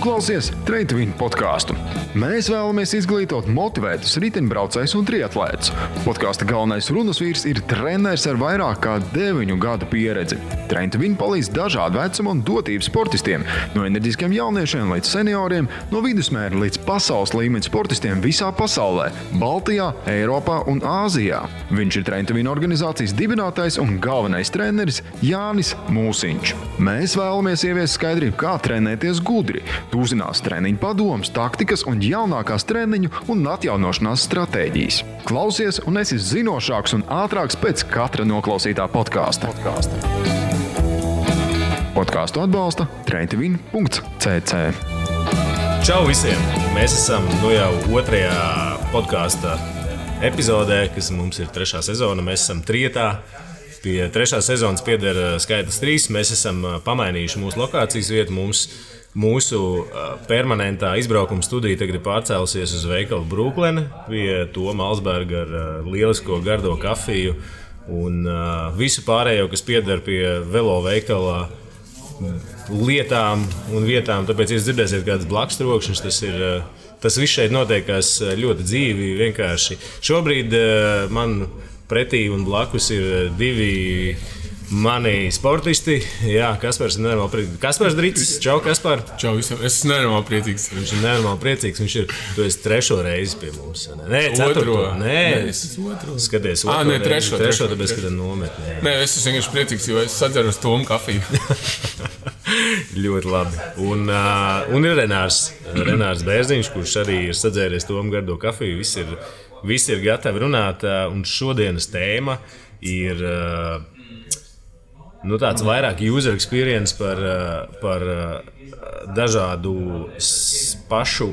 klausies Treinta podkāstu. Mēs vēlamies izglītot motivētus riteņbraucējus un triatlētus. Podkāsta galvenais runas vīrs ir treneris ar vairāk kā 9 gadu pieredzi. Treinta palīdz dažādu vecumu un dotību sportistiem, no enerģiskiem jauniešiem līdz senioriem, no vidusmēra līdz pasaules līmeņa sportistiem visā pasaulē, Baltijā, Eiropā un Āzijā. Viņš ir Treinta organizācijas dibinātājs un galvenais treneris Jānis Mūsiņš. Mēs vēlamies ieviest skaidrību, kā trenēties gudri. Tu uzzinās treniņu padomus, taktikas un jaunākās treniņu un atjaunošanās stratēģijas. Klausies, un esi zinošāks un ātrāks pēc katra noklausītā podkāsta. Podkāstu atbalsta Treintivin.cc. Čau visiem! Mēs esam nu jau otrajā podkāstu epizodē, kas mums ir trešā sezona. Mēs esam trietā. Pie trešās sezonas pieder skaitlis trīs. Mēs esam pamainījuši mūsu lokācijas vietu. Mums Mūsu permanentā izbraukuma studija tagad ir pārcēlusies uz veikalu Brooklyn pie Toma Alsberga ar lielisko gardo kafiju un visu pārējo, kas pieder pie velo veikala lietām un vietām. Tāpēc, ja dzirdēsiet kādas blakus trokšņus, tas ir. Tas viss šeit notiekās ļoti dzīvi, vienkārši. Šobrīd man pretī un blakus ir divi Mani sportisti, Jā, Kaspars ir nenormāli priecīgs. Kaspars Drīts, čau, Kaspar. Čau, visam. Es esmu nenormāli priecīgs. Viņš ir nenormāli priecīgs. Viņš ir, tu esi trešo reizi pie mums. Ne? Nē, ceturto. Nē, es esmu otro. Skaties, Ā, otro nē, trešo, reizi. Trešo, tāpēc, ka nometnē. Nē, es esmu vienkārši priecīgs, jo es sadzeru uz tomu kafiju. Ļoti labi. Un, uh, un ir Renārs, Renārs Bērziņš, kurš arī ir sadzēries to gardo kafiju. Visi ir, visi ir gatavi runāt. uh, Un šodienas tēma ir uh, nu, tāds vairāk user experience par, uh, par uh, dažādu pašu.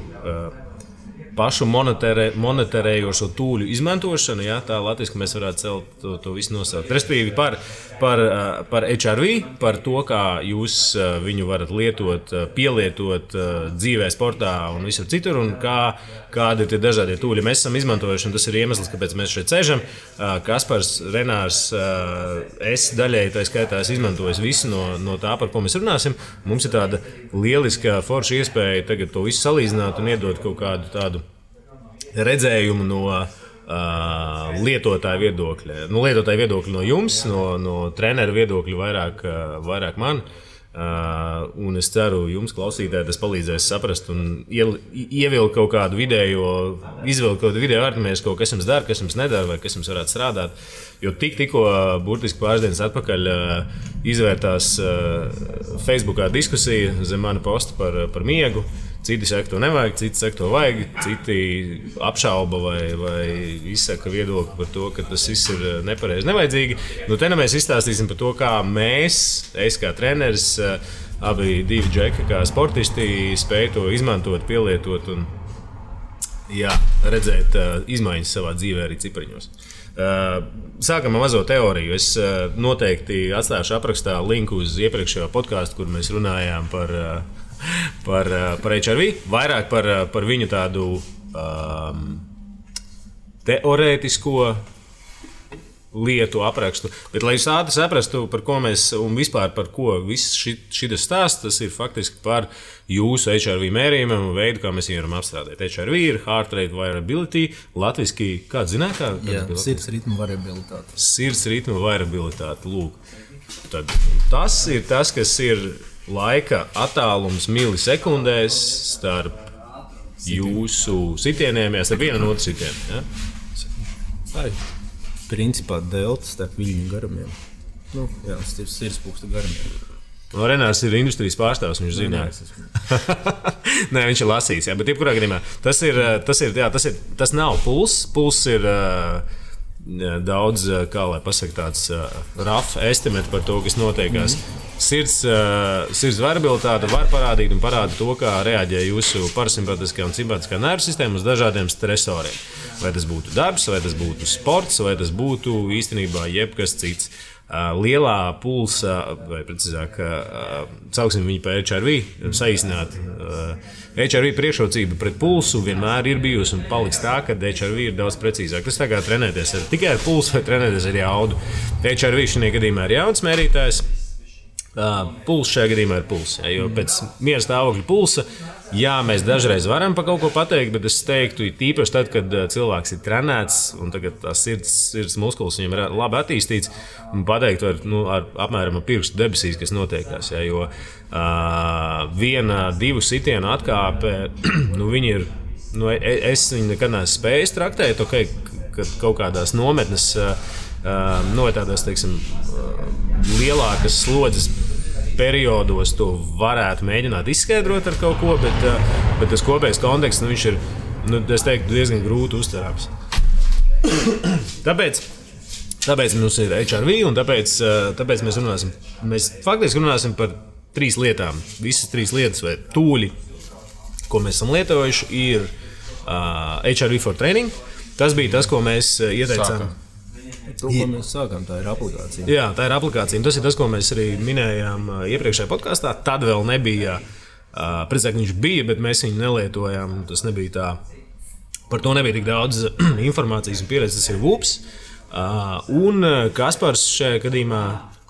Pašu monetārē, monetārējošo tūļu izmantošanu, jā, tā latviešu mēs varētu celt to, to visu nosaukt. Respektīvi, par, par, par HRV, par to, kā jūs viņu varat lietot, pielietot dzīvē, sportā un visur citur, un kā, kādi ir tie dažādie tūļi. Mēs esam izmantojuši, un tas ir iemesls, kāpēc mēs šeit sēžam. Kaspars, Renārs, es daļēji tā skaitā esmu izmantojis visu no, no tā, par ko mēs runāsim. Mums ir tāda lieliska forša iespēja tagad to visu salīdzināt un iedot kaut kādu tādu redzējumu no uh, lietotāja viedokļa. Nu, lietotāja viedokļa no jums, no, no treneru viedokļa vairāk, uh, vairāk man. Uh, un es ceru, jums, klausītāji, tas palīdzēs saprast un ievilkt kaut kādu video, izvilkt kaut kādu video ko kas jums dara, kas jums nedara, vai kas jums varētu strādāt. Jo tik, tikko, uh, burtiski pāris dienas atpakaļ, uh, izvērtās uh, Facebookā diskusija zem mana posta par, par miegu. Citi saka, to nevajag, citi saka, to vajag, citi apšauba vai, vai izsaka viedokli par to, ka tas viss ir eh, nepareizi, nevajadzīgi. Nu, te nu mēs izstāstīsim par to, kā mēs, es kā treneris, eh, abi divi džeki, kā sportisti, spēj to izmantot, pielietot un jā, redzēt uh, izmaiņas savā dzīvē, arī cipriņos. Uh, sākam ar mazo teoriju. Es uh, noteikti atstāšu aprakstā linku uz iepriekšējo podkāstu, kur mēs runājām par, uh, par, uh, par HRV, vairāk par, uh, par viņu tādu um, teorētisko lietu aprakstu. Bet, lai jūs ātri saprastu, par ko mēs un vispār par ko viss šis stāsts, tas ir faktiski par jūsu HRV mērījumiem un veidu, kā mēs viņu varam apstrādāt. HRV ir heart rate variability, latviešu kāda zināt, kā Jā, sirds ritma variabilitāte. Sirds ritma variabilitāte. Lūk. Tad, tas ir tas, kas ir laika attālums milisekundēs starp jūsu sitieniem, ja starp vienu un otru sitienu. Ja? Tā ir principā delta starp viņu garumiem. Nu, jā, tas ir sirdspūkstu garumiem. No Renārs ir industrijas pārstāvs, viņš zina. Nē, viņš ir lasījis, jā, bet jebkurā gadījumā tas ir, tas ir, jā, tas ir, tas nav puls. Puls ir uh, daudz, eh, kā lai pasakā, tāds uh, rafs estimēts par to, kas notiekās. Mm. Sirds, uh, sirds variabilitāte var parādīt un parāda to, kā reaģē jūsu parasimpātiskā un simpātiskā nervu sistēma uz dažādiem stresoriem. Vai tas būtu darbs, vai tas būtu sports, vai tas būtu īstenībā jebkas cits. Lielā pulsa, vai precīzāk, sauksim viņu par HRV, saīsināt. HRV priekšrocība pret pulsu vienmēr ir bijusi un paliks tā, ka HRV ir daudz precīzāk. Tas tā kā trenēties ar tikai pulsu vai trenēties ar jaudu. HRV šajā gadījumā ir jauns mērītājs. Pulss šajā gadījumā ir pulss. Jo pēc miera stāvokļa pulsa, jā, mēs dažreiz varam par kaut ko pateikt, bet es teiktu, tīpaši tad, kad cilvēks ir trenēts un tās sirds, sirds muskulis viņam ir labi attīstīts, un pateikt var nu, ar apmēram ar pirkstu debesīs, kas notiekās. Ja, jo uh, viena, divu sitienu atkāpe, nu, viņi ir. Nu, e- es viņu nekad neesmu spējis traktēt, okay, kad kaut kādās nometnes. Uh, no tādas teiksim, lielākas slodzes periodos to varētu mēģināt izskaidrot ar kaut ko, bet, bet tas kopējais konteksts nu, ir nu, teiktu, diezgan grūti uztverams. tāpēc, tāpēc mums ir HRV un tāpēc, tāpēc mēs runāsim. Mēs faktiski runāsim par trīs lietām. Visas trīs lietas vai tūļi, ko mēs esam lietojuši, ir uh, HRV for training. Tas bija tas, ko mēs ieteicām. Sākam To, ko mēs sākām, tā ir aplikācija. Jā, tā ir aplikācija. Tas ir tas, ko mēs arī minējām iepriekšējā podkāstā. Tad vēl nebija. Precīzāk viņš bija, bet mēs viņu nelietojām. Tas nebija tā. Par to nebija tik daudz informācijas un pieredzes. Tas ir VUPS. Un Kaspars šajā gadījumā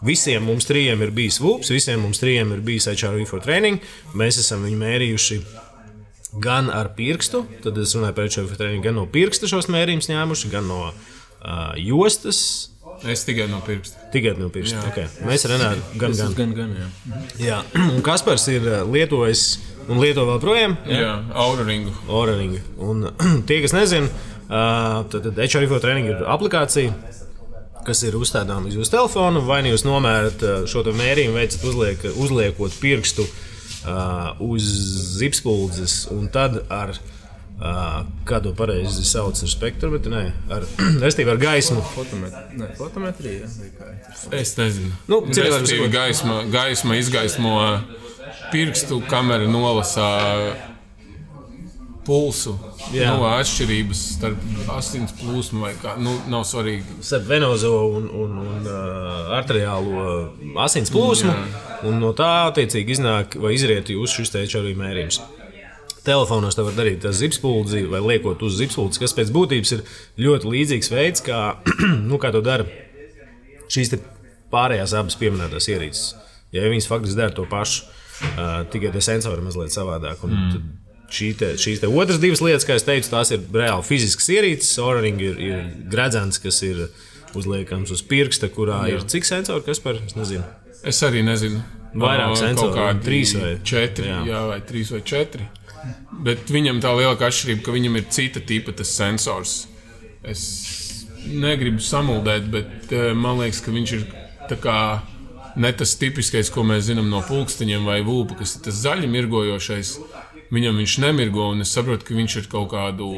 visiem mums trijiem ir bijis VUPS, visiem mums trijiem ir bijis HRV for training. Mēs esam viņu mērījuši gan ar pirkstu, tad es runāju par HRV for training, gan no pirksta šos mērījumus ņēmuši, gan no uh, jostas. Es tikai no pirksta. Tikai no pirksta. Okay. Mēs Renāru gan, gan. gan, gan jā. jā. Un Kaspars ir lietojis un lieto vēl projām. Jā, jā Auraringu. Auraringu. Un tie, kas nezina, tad, tad HRFO treniņa ir aplikācija. Kas ir uzstādāms uz jūsu telefona, vai nu jūs nomērat šo mērījumu, veicat uzliek, uzliekot pirkstu uh, uz zipspuldzes, un tad ar uh, Kā to pareizi sauc ar spektru, bet ne ar, ar gaismu. Fotometrija. Fotometrija es nezinu. Nu, Respektīvi, gaisma, gaisma izgaismo pirkstu, kamera nolasā pulsu. Jā. Nu, atšķirības starp asins plūsmu vai kā. Nu, nav svarīgi. Starp venozo un, un, un uh, arteriālo asins plūsmu. Jā. Un no tā attiecīgi iznāk vai izriet jūsu šis teicu arī mērījums telefonos to var darīt ar zipspuldzi vai liekot uz zipspuldzi, kas pēc būtības ir ļoti līdzīgs veids, kā, nu, kā to dara šīs pārējās abas pieminētās ierīces. Ja viņas faktiski dara to pašu, uh, tikai tie sensori ir mazliet savādāk. Mm. Šī te, šīs te otras divas lietas, kā jau teicu, tās ir reāli fiziskas ierīces. Orange ir, ir gredzens, kas ir uzliekams uz pirksta, kurā Jā. ir cik sensori, kas par es nezinu. Es arī nezinu. Vairāk sensori, kādi trīs vai četri. Jā. jā, vai trīs vai četri. Bet viņam tā lielākā atšķirība, ka viņam ir cita tipa tas sensors. Es negribu samuldēt, bet uh, man liekas, ka viņš ir kā, ne tas tipiskais, ko mēs zinām no pulksteņiem vai vūpa, kas ir tas zaļi mirgojošais. Viņam viņš nemirgo, un es saprotu, ka viņš ir kaut kādu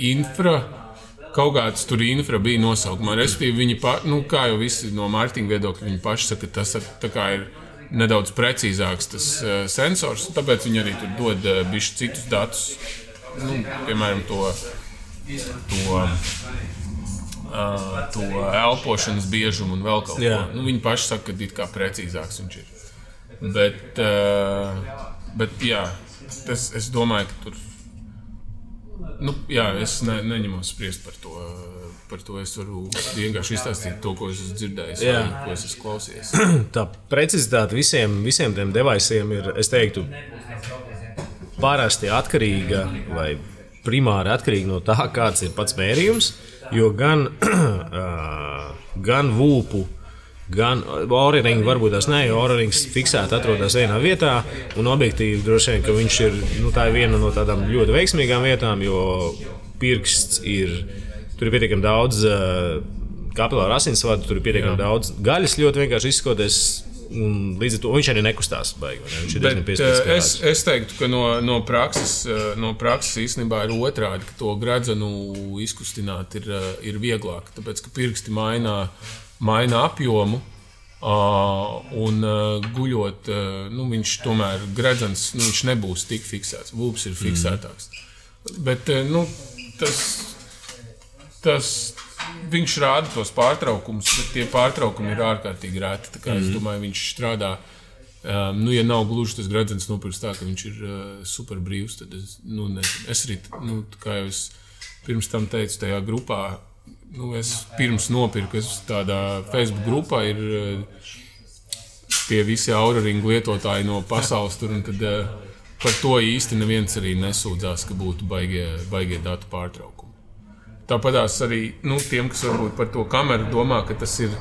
infra. Kaut kāds tur infra bija nosaukumā. Respektīvi, viņi, pa, nu, kā jau visi no mārketinga viedokļa, viņi paši saka, ka tas ir nedaudz precīzāks tas uh, sensors. Tāpēc viņi arī tur dod uh, bišķi citus datus. Nu, piemēram, to, to, uh, to elpošanas biežumu un vēl kaut ko. Nu, viņi paši saka, ka it kā precīzāks viņš ir. Bet, uh, bet jā, tas, es domāju, ka tur. Nu, jā, es ne, neņemos spriest par to. Par to es varu vienkārši izstāstīt to, ko es esmu dzirdējis, vai, ko es esmu klausījies. Tā precizitāte visiem, visiem tiem devaisiem ir, es teiktu, parasti atkarīga vai primāri atkarīga no tā, kāds ir pats mērījums. Jo gan, gan vūpu, gan orīņš, varbūt tās ne, jo orīņš fiksēti atrodas vienā vietā, un objektīvi droši vien, ka viņš ir, nu, tā ir viena no tādām ļoti veiksmīgām vietām, jo pirksts ir Tur ir pietiekami daudz uh, kapilāru asinsvadu, tur ir pietiekami daudz gaļas, ļoti vienkārši izskoties. Līdz ar to viņš arī nekustās. Baigi, ne? Viņš ir diezgan piesprādzis. Es, es teiktu, ka no, no, prakses, no prakses īstenībā ir otrādi, ka to gradzenu izkustināt ir, ir vieglāk. Tāpēc, ka pirksti maina, maina apjomu. Uh, un uh, guļot, uh, nu, viņš tomēr gredzens, nu, viņš nebūs tik fiksēts. Vūps ir fiksētāks. Mm. Bet nu, tas tas viņš rāda tos pārtraukumus, bet tie pārtraukumi ir ārkārtīgi rēti. Mm. Es mhm. domāju, viņš strādā. Um, nu, ja nav gluži tas gradzens nopirks tā, ka viņš ir uh, super brīvs, tad es, nu, nezinu, es arī, nu, kā jau es pirms tam teicu, tajā grupā, nu, es pirms nopirku, es tādā Facebook grupā ir uh, tie visi auraringu lietotāji no pasaules tur. un Tad, uh, par to īsti neviens arī nesūdzās, ka būtu baigie, baigie datu pārtraukumi. Tāpat arī nu, tiem, kas varbūt par to kameru domā, ka tas ir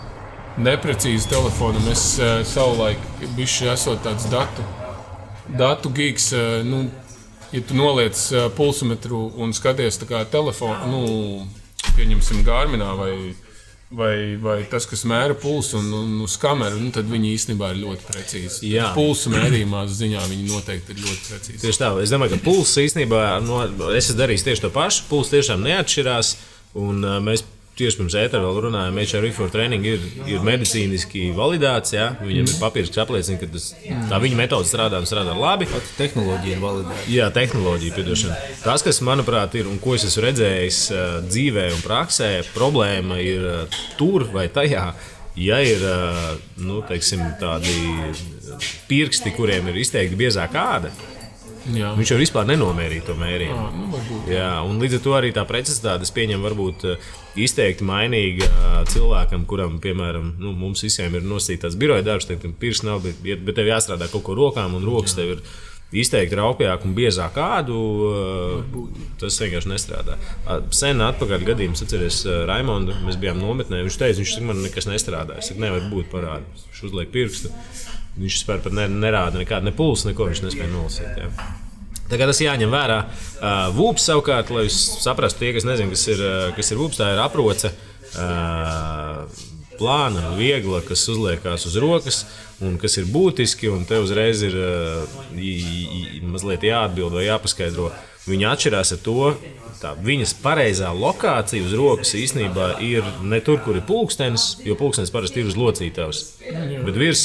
neprecīzi telefonam. Es uh, savulaik biju esot tāds datu, datu gigs. Uh, nu, ja tu noliec uh, pulsmetru un skaties kā telefonu, nu, pieņemsim, gārminā vai, vai, vai tas, kas mēra pulsu un, un uz kameru, nu, tad viņi īstenībā ir ļoti precīzi. Jā. Pulsu mērījumā ziņā viņi noteikti ir ļoti precīzi. Tieši tā, es domāju, ka pulss īstenībā, no, es esmu darījis tieši to pašu. Pulss tiešām neatšķirās. Un, mēs tieši pirms ētera vēl runājām, HRV for training ir, ir medicīniski validēts. Ja? Viņam ir papīrs, kas apliecina, ka tas, tā viņa metode strādā un strādā labi. Tehnoloģija ir validēta. Jā, tehnoloģija, piedošana. Tas, kas manuprāt ir un ko es esmu redzējis uh, dzīvē un praksē, problēma ir uh, tur vai tajā. Ja ir uh, nu, teiksim, tādi pirksti, kuriem ir izteikti biezāka āda, Jā. Viņš jau vispār nenomērīja to mērījumu. Nu, varbūt. Jā, un līdz ar to arī tā precizitāte, es pieņemu, varbūt izteikti mainīga cilvēkam, kuram, piemēram, nu, mums visiem ir nosītīts biroja darbs, tad pirks nav, bet, bet tev jāstrādā kaut ko rokām, un rokas tev ir izteikti raupjāk un biezāk kādu. Tas vienkārši nestrādā. Sen atpakaļ gadījums, atceries Raimondu, mēs bijām nometnē. Viņš teica, viņš man nekas nestrādā. Es saku, nevar būt parādi. Viņš uzliek pirkstu. Viņš vispār ne, nerāda nekādu ne pulsu, neko viņš nespēja nolasīt. Jā. Kā tas jāņem vērā. Uh, Vūps savukārt, lai jūs saprastu, tie, kas nezina, kas ir, uh, kas ir vūps, tā ir aproce. Uh, Plāna, viegla, kas uzliekas uz rokas, un kas ir būtiski. Te uzreiz ir uh, i- i- mazliet jāatbild vai jāpaskaidro. Viņa atšķirās ar to, tā viņas pareizā lokācija uz rokas īstenībā ir ne tur, kur ir pulkstenis, jo pulkstenis parasti ir uz locītavas. Bet virs,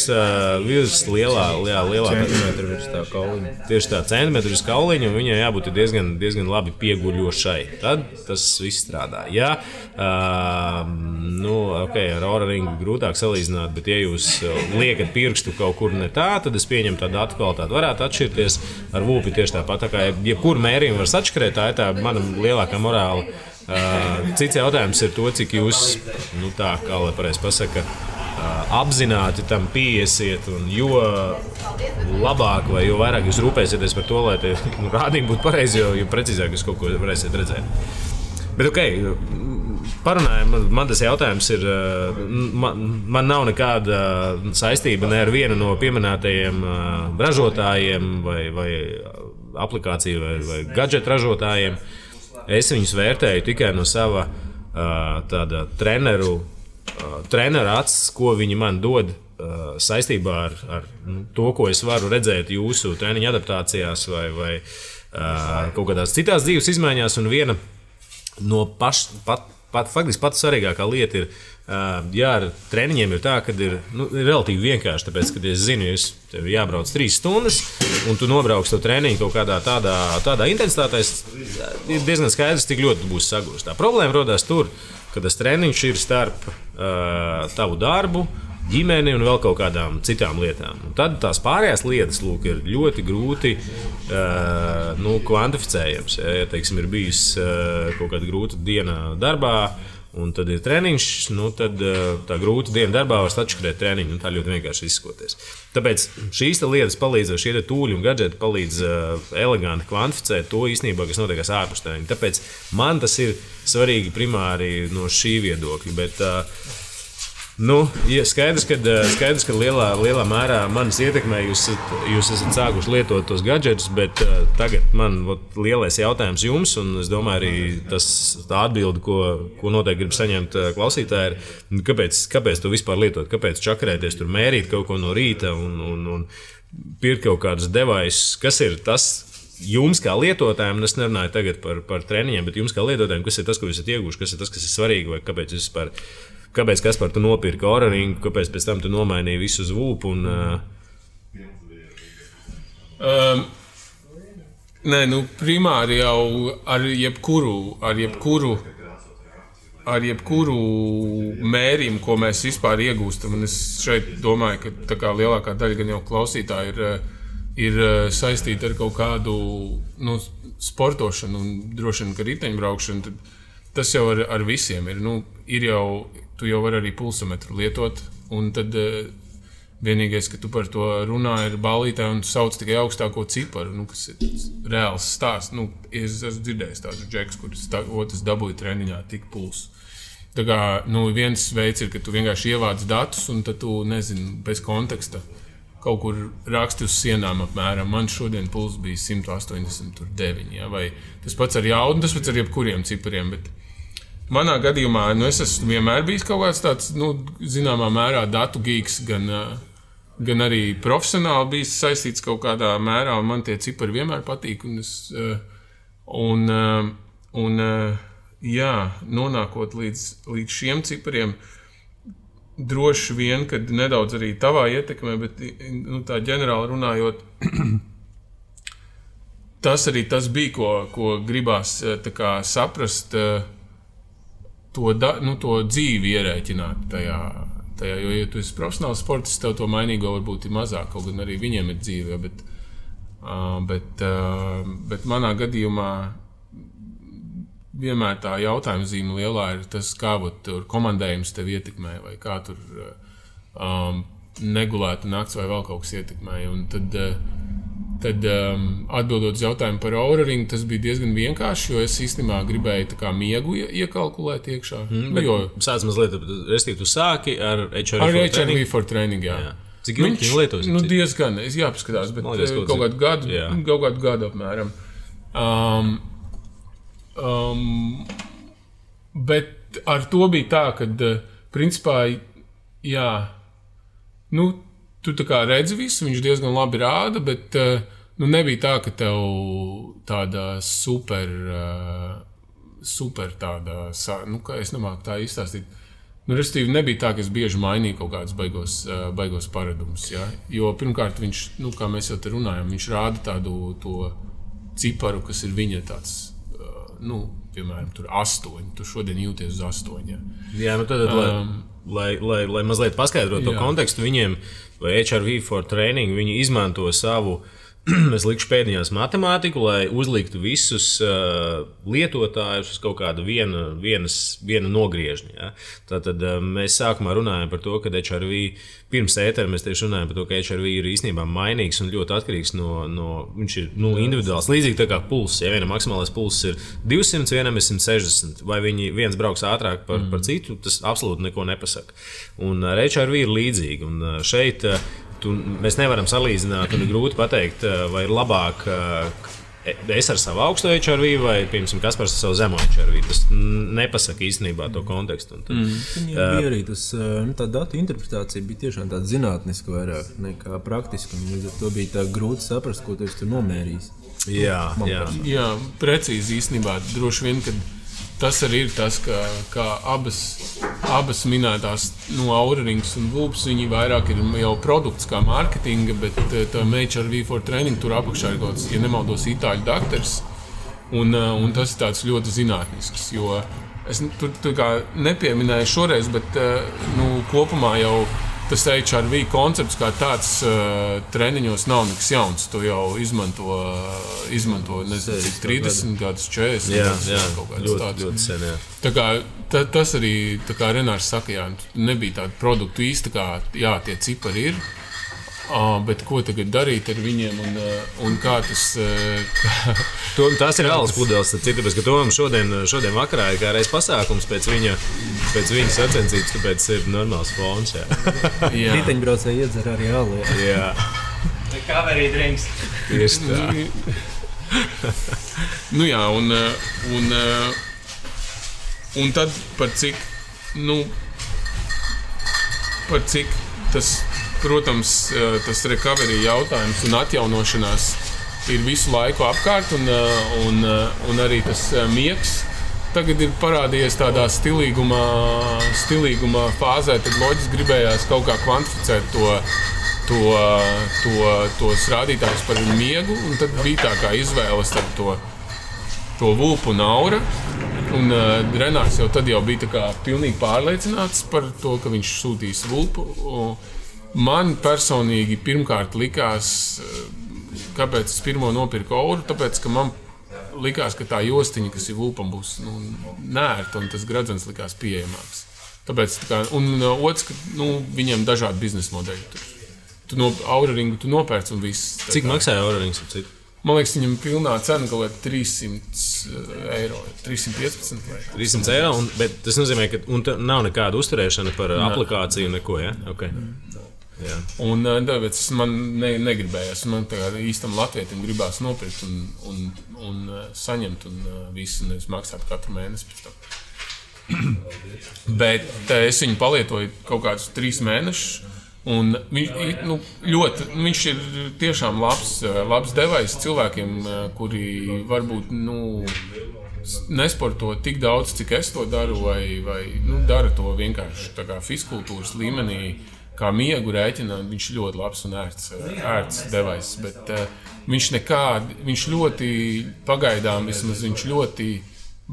virs lielā, lielā, lielā Centimetri virs tā kauliņa. Tieši tā centimetrs kauliņa, un viņai jābūt diezgan, diezgan labi pieguļošai. Tad tas viss strādā. Jā, uh, nu, ok, ar aura ringu grūtāk salīdzināt, bet, ja jūs liekat pirkstu kaut kur ne tā, tad es pieņemu, ka datu kvalitāte varētu atšķirties. Ar vūpi tieši tāpat. Tā kā jebkuru mērījumu var atšķirēt, tā ir tā mana lielākā morāla. Uh, cits jautājums ir to, cik jūs, nu, tā kā lai pareizi pasakā, uh, apzināti tam pieiesiet. Un jo labāk vai jo vairāk jūs rūpēsieties par to, lai tie nu, rādījumi būtu pareizi, jo, jo precīzāk jūs kaut ko varēsiet redzēt. Bet, ok, parunājam, man, man tas jautājums ir. uh, Man, man nav nekāda saistība ne ar vienu no pieminētajiem uh, ražotājiem vai, vai aplikāciju vai, vai gadgetu ražotājiem. Es viņus vērtēju tikai no sava uh, tāda treneru, uh, treneru acis, ko viņi man dod uh, saistībā ar, ar nu, to, ko es varu redzēt jūsu treniņa adaptācijās vai, vai uh, kaut kādās citās dzīves izmaiņās. Un viena no paš, pat, pat, faktiski pats svarīgākā lieta ir, uh, ja ar treniņiem ir tā, ka ir, nu, relatīvi vienkārši. Tāpēc, kad es zinu, ka tev ir jābrauc trīs stundas, un tu nobrauks to treniņu kaut kādā tādā, tādā intensitātē, es- ir diezgan skaidrs, cik ļoti tu būsi sagūst. Tā problēma rodas tur, ka tas treniņš ir starp uh, tavu darbu. Ģimeni un vēl kaut kādām citām lietām. Un tad tās pārējās lietas lūk, ir ļoti grūti uh, nu, kvantificējams. Ja, ja teiksim, ir bijis uh, kaut kāda grūta diena darbā, un tad ir treniņš, nu, tad uh, tā grūta diena darbā var atšķirt treniņu, un tā ļoti vienkārši izskoties. Tāpēc šīs lietas palīdz, šie tūļi un gadgeti palīdz uh, eleganti kvantificēt to īstenībā, kas notiek ārpus treniņa. Tāpēc man tas ir svarīgi primāri no šī viedokļa. Bet, uh, Nu, ja skaidrs, ka, skaidrs, ka lielā, lielā mērā manis ietekmē, jūs, jūs esat sākuši lietot tos gadgetus, bet uh, tagad man ot, lielais jautājums jums, un es domāju, arī tas tā atbilde, ko, ko noteikti grib saņemt uh, klausītāji, ir, nu, kāpēc, kāpēc to vispār lietot, kāpēc čakarēties, tur mērīt kaut ko no rīta un, un, un pirkt kaut kādus devaisus, kas ir tas. Jums, kā lietotājiem, es nerunāju tagad par, par treniņiem, bet jums, kā lietotājiem, kas ir tas, ko jūs esat ieguvuši, kas ir tas, kas ir svarīgi, vai kāpēc jūs vispār Kāpēc Kaspar tu nopirki oraringu, kāpēc pēc tam tu nomainīji visu uz vūpu? Un, uh, Um, nē, nu, primāri jau ar jebkuru, ar jebkuru, ar jebkuru mērījumu, ko mēs vispār iegūstam. Un es šeit domāju, ka lielākā daļa jau klausītāji ir, ir saistīta ar kaut kādu nu, sportošanu un droši vien, ka riteņbraukšanu. Tas jau ar, ar visiem ir. Nu, ir jau, tu jau vari arī pulsometru lietot. Un tad, eh, Vienīgais, ka tu par to runā, ir balītē un sauc tikai augstāko ciparu, nu, kas ir reāls stāsts. Nu, es esmu dzirdējis tādu džeksu, kurš otrs dabūja treniņā tik pulsu. Tā kā nu, viens veids ir, ka tu vienkārši ievāc datus, un tad tu nezini, bez konteksta kaut kur raksti uz sienām apmēram. Man šodien pulss bija 189. Ja, vai tas pats ar jaudu, tas pats ar jebkuriem cipariem. Bet manā gadījumā nu, es esmu vienmēr bijis kaut kāds tāds, nu, zināmā mērā, datu gīgs, gan, gan arī profesionāli bijis saistīts kaut kādā mērā, man tie cipari vienmēr patīk. Un es, un, un, jā, nonākot līdz, līdz šiem cipariem, droši vien, ka nedaudz arī tavā ietekmē, bet nu, tā ģenerāli runājot, tas arī tas bija, ko, ko gribās kā, saprast, to, da, nu, to dzīvi ierēķināt tajā. tajā jo, ja tu esi profesionāls sportists, tev to mainīgo varbūt ir mazāk, kaut gan arī viņiem ir dzīve. Bet, bet, bet manā gadījumā vienmēr tā jautājuma zīme lielā ir tas, kā tur komandējums tevi ietekmē, vai kā tur um, negulēta nakts vai vēl kaut kas ietekmē. Un tad, tad um, atbildot uz jautājumu par Auraringu, tas bija diezgan vienkārši, jo es īstenībā gribēju kā miegu iekalkulēt iekšā. Mm, nu, jo, sāc mazliet, respektīvi, tu sāki ar HRV ar for training. For training jā. Jā. Cik ilgi viņš lietos? Nu, diezgan, es jāpaskatās, bet Malies, kaut, kaut kādu gadu, jā. kaut kādu gadu apmēram. Um, Um, bet ar to bija tā, ka, uh, principā, jā, nu, tu redzi visu, viņš diezgan labi rāda, bet uh, nu, nebija tā, ka tev tāda super, uh, super tāda, nu, kā es nemāku tā izstāstīt. Nu, Restīvi, nebija tā, ka es bieži mainīju kaut kādus baigos, baigos paradumus. Ja? Jo pirmkārt, viņš, nu, kā mēs jau te runājam, viņš rāda tādu ciparu, kas ir viņa tāds nu, piemēram, tur astoņi. Tu šodien jūties uz astoņiem. Jā, nu tad, lai, um, lai, lai, lai mazliet paskaidrotu to kontekstu, viņiem vai HRV for training, viņi izmanto savu uh, es likšu pēdiņās matemātiku, lai uzliktu visus uh, lietotājus uz kaut kādu viena, vienas, viena nogriežņa. Ja? Tātad uh, mēs sākumā runājam par to, ka HRV pirms ētera mēs tieši runājam par to, ka HRV ir īstenībā mainīgs un ļoti atkarīgs no, no viņš ir nu, individuāls. Līdzīgi kā pulss. Ja vienam maksimālais pulss ir 200, vienam ir 160, vai viņi viens brauks ātrāk par, mm. par citu, tas absolūti neko nepasaka. Un ar HRV ir līdzīgi. Un šeit tu, mēs nevaram salīdzināt, un ir grūti pateikt, eh, vai ir labāk. Eh, es ar savu augsto HRV vai, piemēram, Kaspars ar savu zemo HRV. Tas nepasaka īstenībā to kontekstu. Tad, mm. Jā, uh, bija arī tas, nu, tā datu interpretācija bija tiešām tāda zinātniska vairāk nekā praktiska. Līdz ar to bija tā grūti saprast, ko tu tur nomērījis. Jā, jā. jā, precīzi īstenībā. Droši vien, kad tas arī ir tas, ka, ka abas, abas minētās no nu, Aurorings un Vulps, viņi vairāk ir jau produkts kā mārketinga, bet eh, tā MHRV for training tur apakšā ir kaut kāds, ja nemaldos, itāļu doktors. Un, eh, un tas ir tāds ļoti zinātnisks, jo es tur, tur nepieminēju šoreiz, bet eh, nu, kopumā jau tas HRV koncepts kā tāds uh, treniņos nav nekas jauns. Tu jau izmanto, uh, izmanto nezinu, cik 30 gadus, 40 jā, gadus. Jā, kaut kāds ļoti, tāds. Ļoti sen, jā. Tā kā, ta, tas arī, kā Renārs saka, jā, nebija tāda produktu īsta, kā jā, tie cipari ir. Oh, bet ko tagad darīt ar viņiem un, un kā tas kā... to, Tas ir reāls pudeles. Tāpēc, ka Tomam šodien, šodien vakarā ir kā reiz pasākums pēc viņa, pēc viņa sacensības, tāpēc ir normāls fons. Riteņbraucēji iedzer arī alu. Jā. Kaverī drinks. Tieši tā. nu jā, un, un, un tad par cik, nu, par cik tas Protams, eh, tas recovery jautājums un atjaunošanās ir visu laiku apkārt, un, eh, un, eh, un arī tas miegs tagad ir parādījies tādā stilīgumā, stilīgumā fāzē. Tad loģiski gribējās kaut kā kvantificēt to, to, to, tos rādītājus par miegu, un tad bija tā kā izvēle starp to, to vulpu un auru. Un uh, Renārs jau tad jau bija pilnīgi pārliecināts par to, ka viņš sūtīs vulpu. Un, Man personīgi pirmkārt likās, eh, kāpēc es pirmo nopirku auru, tāpēc ka man likās, ka tā jostiņa, kas ir lūpam, būs nu, nērta un tas gradzens likās pieejamāks. Tāpēc, tā kā, un uh, otrs, ka nu, viņiem ir dažādi biznesa modeļi. Tur tu no aura ringu tu nopērci un viss. Cik maksāja? Cik? Man liekas, viņam pilnā cena galā ir 300 eiro, 315 vai 300 eiro, un, bet tas nozīmē, ka nav nekāda uzturēšana par uh, aplikāciju, neko. Ja? Okay. Jā. Un uh, tāpēc es man ne, negribējās. Man īstam latvietim gribās nopirkt un, un, un uh, saņemt un uh, visu, nevis maksāt katru mēnesi pēc tam. Bet uh, es viņu palietoju kaut kādus trīs mēnešus. Un viņš, nu, ļoti, nu, viņš ir tiešām labs, uh, labs devējs cilvēkiem, uh, kuri varbūt nu, nesporto tik daudz, cik es to daru, vai, vai nu, dara to vienkārši fiziskultūras līmenī, kā miegu rēķina. Viņš ļoti labs un ērts, ērts devējs. Bet uh, viņš nekādi, viņš ļoti pagaidām, vismaz viņš ļoti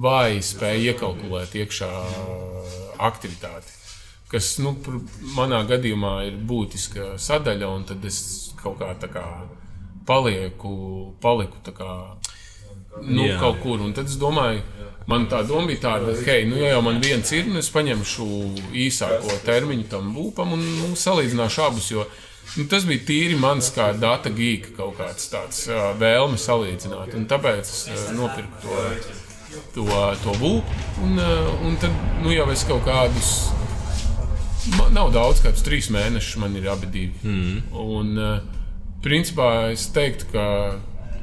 vāji spēja iekalkulēt iekšā aktivitāti. Kas nu, manā gadījumā ir būtiska sadaļa, un tad es kaut kā tā kā palieku, paliku tā kā nu, Jā. kaut kur. Un tad es domāju, man tā doma bija tāda, ka, hei, nu, ja jau man viens ir, nu, es paņemšu īsāko termiņu tam būpam un nu, salīdzināšu abus. Jo, nu, tas bija tīri mans kā data geek kaut kāds tāds uh, vēlme salīdzināt. Un tāpēc es uh, nopirku to, to, to būpu. Un, uh, un tad nu, jau es kaut kādus. Man nav daudz, kāds trīs mēnešus man ir abi divi. Mm. Un, uh, principā es teiktu, ka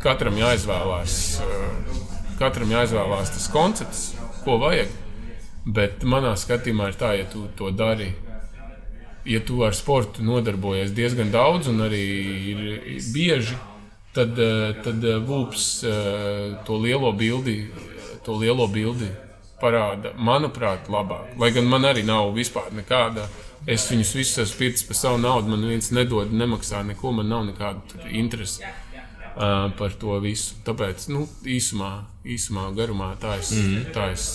katram jāizvēlās, uh, katram jāizvēlās tas koncepts, ko vajag. Bet manā skatījumā ir tā, ja tu to dari, ja tu ar sportu nodarbojies diezgan daudz un arī ir bieži, tad, eh, tad eh, Vūps eh, to lielo bildi, to lielo bildi parāda, manuprāt, labāk. Lai gan man arī nav vispār nekāda. Es viņus visus esmu pircis par savu naudu, man viens nedod, nemaksā neko, man nav nekāda tur interese uh, par to visu. Tāpēc, nu, īsumā, īsumā garumā tā es, mm. tā es,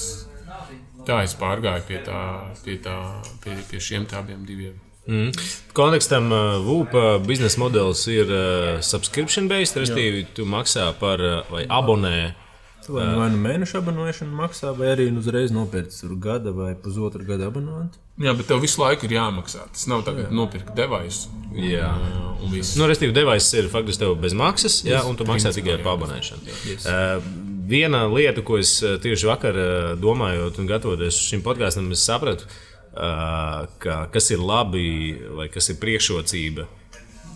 tā es pārgāju pie, tā, pie, tā, pie, pie šiem tādiem diviem. Mm. Kontekstam uh, VUPA biznesa modelis ir uh, subscription based, respektīvi, tu maksā par uh, vai abonē. Tu vai nu, nu mēneša abonēšana maksā, vai arī nu uzreiz tur gada vai pusotra gada abonātu. Jā, bet tev visu laiku ir jāmaksā. Tas nav tagad nopirkt devaisu. Jā. Un viss. Nu, respektīvi, devais ir faktiski tev bez maksas, jā, un tu maksā tikai par abonēšanu. Uh, viena lieta, ko es uh, tieši vakar uh, domājot un gatavoties šim podkāstam, es sapratu, uh, ka, kas ir labi vai kas ir priekšrocība.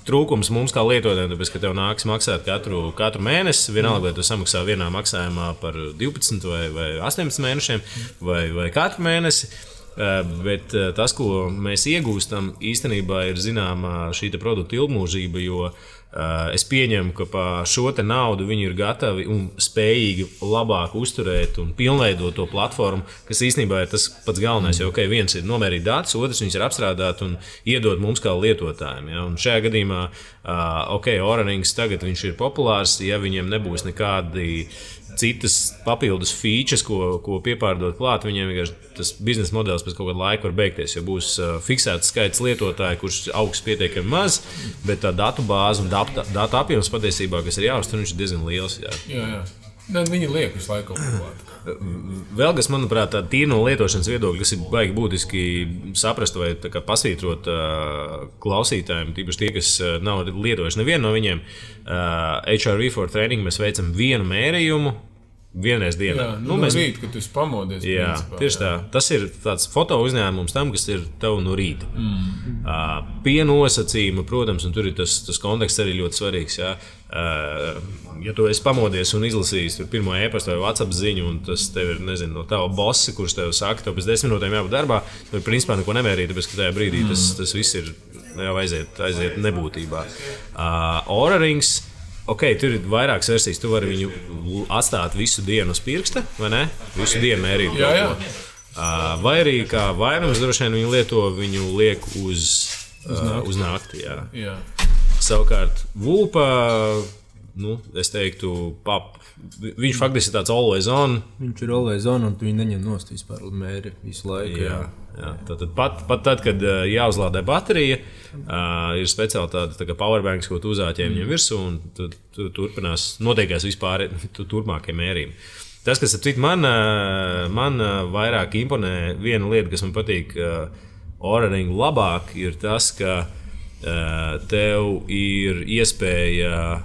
Trūkums mums kā lietotājiem, tāpēc, ka tev nāks maksāt katru, katru mēnesi. Vienalga, vai tu samaksā vienā maksājumā par 12 vai, vai 18 mēnešiem, vai, vai katru mēnesi. Uh, Bet uh, tas, ko mēs iegūstam, īstenībā ir zināma šī te produkta ilgmūžība, jo uh, es pieņemu, ka par šo naudu viņi ir gatavi un spējīgi labāk uzturēt un pilnveidot to platformu, kas īstenībā ir tas pats galvenais. Jo okay, viens ir nomērīt datus, otrs viņus ir apstrādāt un iedot mums kā lietotājiem. Ja? Un šajā gadījumā, ok, Oranžs tagad ir populārs, ja viņiem nebūs nekādi citas papildus features, ko, ko piepārdot klāt, viņiem vienkārši tas biznesa modelis pēc kaut kāda laika var beigties. Jo būs uh, fiksēts skaits lietotāju, kurš augs pietiekami maz, bet tā datu bāze un datu, apjoms patiesībā, kas ir jāuztur, ir diezgan liels. Jā. Jā, jā. Viņi liek visu laiku klāt. Vēl kas, manuprāt, tā tīra no lietošanas viedokļa, kas ir baigi būtiski saprast vai pasvītrot klausītājiem, tīpaši tie, kas nav lietojuši nevienu no viņiem. HRV for training mēs veicam vienu mērījumu. Vienreiz dienā. Jā, nu, nu, mēs rīt, kad tu esi pamodies. Jā, principā, tieši tā. Tas ir tāds foto uzņēmums tam, kas ir tev no rīta. Mm. Uh, Pienosacījumi, protams, un tur ir tas, tas konteksts arī ļoti svarīgs. Jā. Uh, ja tu esi pamodies un izlasījis pirmo e-pastu vai WhatsApp ziņu, un tas tev ir nezinu, no tava bosa, kurš tev saka, ka pēc desmit minūtēm jābūt darbā, tad principā neko nemērīt, tāpēc ka tajā brīdī mm. tas, tas viss ir jau aiziet, aiziet nebūtībā. Uh, Ora rings. Ok, tur ir vairākas versijas. Tu vari viņu atstāt visu dienu uz pirksta, vai ne? Visu dienu mērīt. Jā, jā. Vai arī kā vairums droši vien viņu lieto, viņu liek uz, uz nakti. Uz nakti jā. Jā. Savukārt, Vulpa, nu, es teiktu, pap, viņš faktiski ir tāds always on. Viņš ir always on, un tu viņu neņem nost vispār mēri visu laiku. Jā. Jā, tātad pat, pat tad, kad uh, jāuzlādē baterija, uh, ir speciāli tāda tā powerbanks, ko tu uzāķē viņam virsū, un tu, tu turpinās notiekās vispār tu, turpmākie mērījumi. Tas, kas citu, man, uh, man uh, vairāk imponē, viena lieta, kas man patīk uh, Oranžam labāk, ir tas, ka tev ir iespēja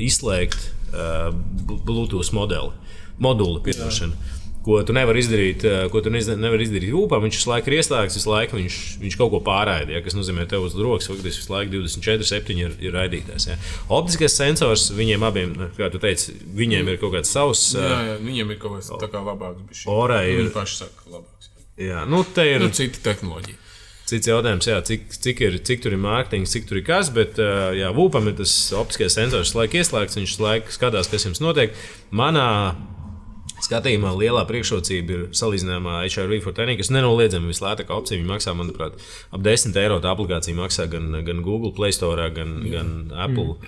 izslēgt Bluetooth modeli, moduli. Piedošana. Ko tu nevari izdarīt, ko tu nevari izdarīt upā. Viņš visu laiku ir ieslēgts, visu laiku viņš, viņš kaut ko pārraida. Ja, kas nozīmē, ka tev uz rokas faktiski visu laiku 24, 7 ir, ir raidītājs. Ja. Optiskais sensors viņiem abiem, kā tu teici, viņiem ir kaut kāds savs. Jā, jā viņiem ir kaut kas tāds labāks. Orai ir. Viņi paši saka, labāks. Jā, nu te ir. Nu, cita tehnoloģija. Cits jautājums, jā, cik, cik, ir, cik tur ir mārketings, cik tur ir kas, bet, jā, Vūpam ir tas optiskais sensors, laika ieslēgts, viņš laika skatās, kas jums notiek. Manā skatījumā lielā priekšrocība ir salīdzināmā HRV for Training, kas nenoliedzami vislētākā opcija. Viņa maksā, manuprāt, ap 10 eiro. Tā aplikācija maksā gan, gan Google Play Store, gan, gan Apple,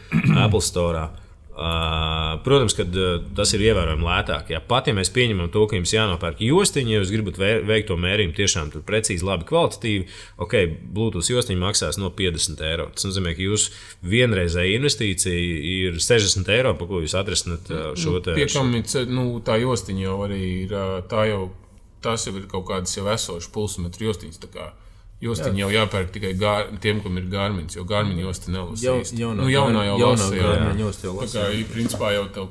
Apple Store. Uh, protams, ka uh, tas ir ievērojami lētāk. Ja pat ja mēs pieņemam to, ka jums jānopērk jostiņa, ja jūs gribat veikt to mērījumu tiešām precīzi, labi, kvalitatīvi, ok, Bluetooth jostiņa maksās no 50 eiro. Tas nozīmē, ka jūsu vienreizēja investīcija ir 60 eiro, pa ko jūs atrisināt uh, šo te. Piekam, nu, tā jostiņa jau arī ir, tā jau, tas jau ir kaut kādas jau esošas pulsmetru jostiņas. Jostiņa jau jāpērk tikai gār, tiem, kam ir gārmiņš, jo gārmiņa josta nelasīs. Jau, nu, jaunā jau jaunā lasa, gārmiņa josta jau lasa. Tā kā, principā, jau tev,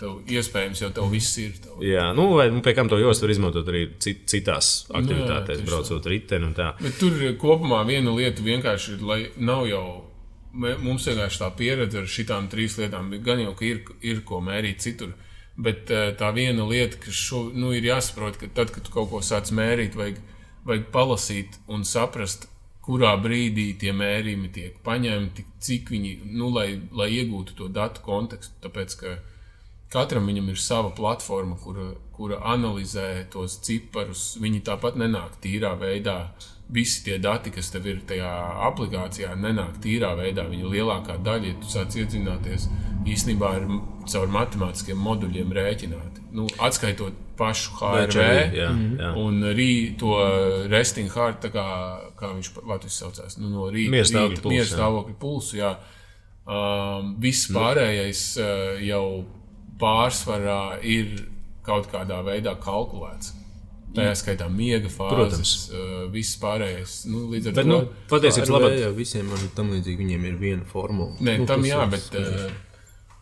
tev iespējams, jau tev viss ir. Tev. Jā, nu, vai nu, pie kam to jostu var izmantot arī cit, citās aktivitātēs, nu, jā, braucot riteni un tā. Bet tur kopumā viena lieta vienkārši ir, lai nav jau. Mums vienkārši tā pieredze ar šīm trim lietām, gan jau, ka ir, ir ko mērīt citur. Bet tā viena lieta, kas šo, nu, ir jāsaprot, ka tad, kad tu kaut ko sāc mērīt, vajag vajag palasīt un saprast, kurā brīdī tie mērījumi tiek paņemti, cik viņi, nu, lai, lai iegūtu to datu kontekstu. Tāpēc, ka katram viņam ir sava platforma, kura, kura analizē tos ciparus. Viņi tāpat nenāk tīrā veidā. Visi tie dati, kas tev ir tajā aplikācijā, nenāk tīrā veidā. Viņa lielākā daļa, ja tu sāc iedzināties, īstenībā ir caur matemātiskiem moduļiem rēķināti. Nu, atskaitot pašu HRV jā, jā. un rī, to resting heart, kā, kā viņš Latvijas saucās, nu, no rīta miera stāvokļa pulsu. Jā. Um, viss pārējais uh, jau pārsvarā ir kaut kādā veidā kalkulēts. Tā ir skaitā miega fāzes, uh, viss pārējais. Nu, līdz ar bet, to nu, patiesībā labāk. Jā, visiem man tam līdzīgi viņiem ir viena formula. Nē, Nu, tam jā, bet, uh,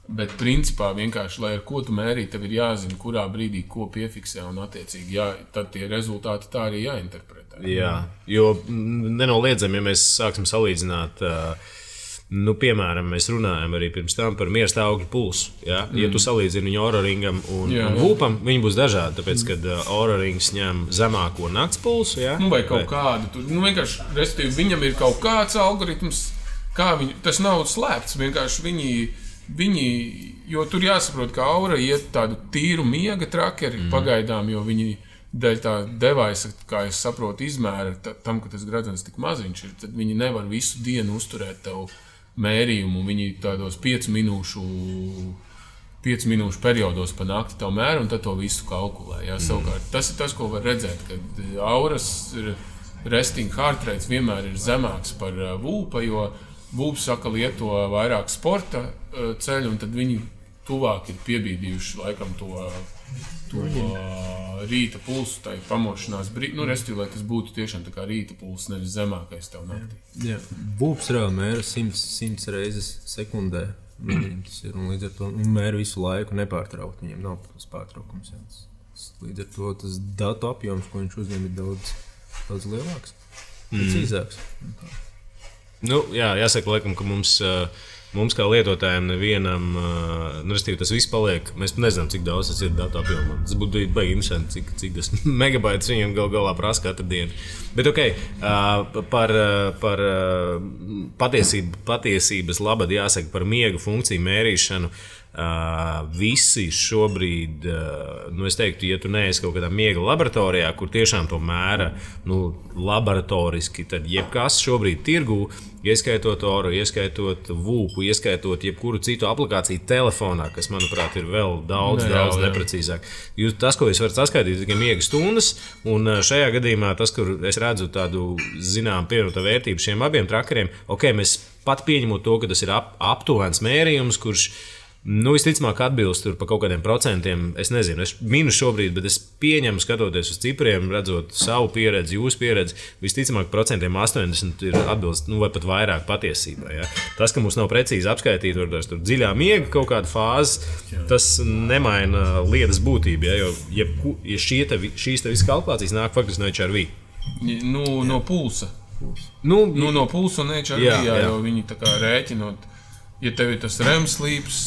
bet principā vienkārši, lai ar ko tu mērī, tev ir jāzina, kurā brīdī ko piefiksē un attiecīgi jā, tad tie rezultāti tā arī jāinterpretē. Jā, jo mm, nenoliedzami, ja mēs sāksim salīdzināt. Uh, Nu, piemēram, mēs runājam arī pirms tam par miera stāvokļa pulsu. Ja, mm. ja tu salīdzini viņu ororingam un, Jā, un jā. vūpam, viņi būs dažādi. Tāpēc, kad uh, ororings ņem zemāko nakts pulsu, ja, Nu, vai kaut kādu tur, nu, vienkārši, respektīvi, viņam ir kaut kāds algoritms, kā viņi, tas nav slēpts. Vienkārši viņi, viņi, jo tur jāsaprot, ka aura iet tādu tīru miega trakeri mm. pagaidām, jo viņi dēļ tā devaisa, kā es saprotu, izmēra ta- tam, ka tas gradzens tik maziņš ir, tad viņi nevar visu dienu uzturēt tev mērījumu. Viņi tādos 5 minūšu. 5 minūšu periodos pa nakti to mēra un tad to visu kalkulē. Jā, savukārt, tas ir tas, ko var redzēt, kad eh, auras ir resting heart rate vienmēr ir zemāks par uh, vūpa, jo vūps saka lieto vairāk sporta uh, ceļu, un tad viņi tuvāk ir piebīdījuši laikam to, to uh, rīta pulsu, tai pamošanās brīdī. Nu, respektīvi, lai tas būtu tiešām tā kā rīta pulss, nevis zemākais tev naktī. Jā, būvs reāli mēra 100, 100 reizes sekundē. Tas ir un līdz ar to mēra visu laiku nepārtraukti. Viņam nav tas pārtraukums. Jā. Līdz ar to tas datu apjoms, ko viņš uzņem, ir daudz, daudz lielāks. Precīzāks. Nu, jā, jāsaka, laikam, ka mums, ā, mums kā lietotājiem, nevienam, nu, tas viss paliek. Mēs nezinām, cik daudz tas ir datu apjomā. Tas būtu baigi interesanti, cik, cik tas megabaitus viņam gal galā prasa katru dienu. Bet, ok, par, par patiesību, patiesības labad jāsaka par miega funkciju mērīšanu. Uh, visi šobrīd, uh, nu, es teiktu, ja tu neesi kaut kādā miega laboratorijā, kur tiešām to mēra nu, laboratoriski, tad jebkas šobrīd tirgū, ieskaitot oru, ieskaitot vūpu, ieskaitot jebkuru citu aplikāciju telefonā, kas, manuprāt, ir vēl daudz, Jā, daudz jā. neprecīzāk. Jūs, tas, ko jūs varat saskaitīt, ir tikai miega stundas, un šajā gadījumā tas, kur es redzu tādu zināmu pievienoto vērtību šiem abiem trakeriem, ok, mēs pat pieņemot to, ka tas ir ap, aptuvens mērījums, kurš Nu, visticamāk, atbilst tur par kaut kādiem procentiem. Es nezinu, es minu šobrīd, bet es pieņemu, skatoties uz cipriem, redzot savu pieredzi, jūsu pieredzi. Visticamāk, procentiem 80 ir atbilst, nu, vai pat vairāk patiesībā. Ja? Tas, ka mums nav precīzi apskaitīti, varbūt tur dziļā miega kaut kāda fāze, tas nemaina lietas būtību. Ja? Jo, ja, ja šie te, šīs te visas kalkulācijas nāk faktiski no HRV. Nu, no pulsa. Nu, Nu, no pulsa un HRV, Jā, jā, jā. jā. jo viņi tā kā rēķinot, ja tev ir tas remslīps,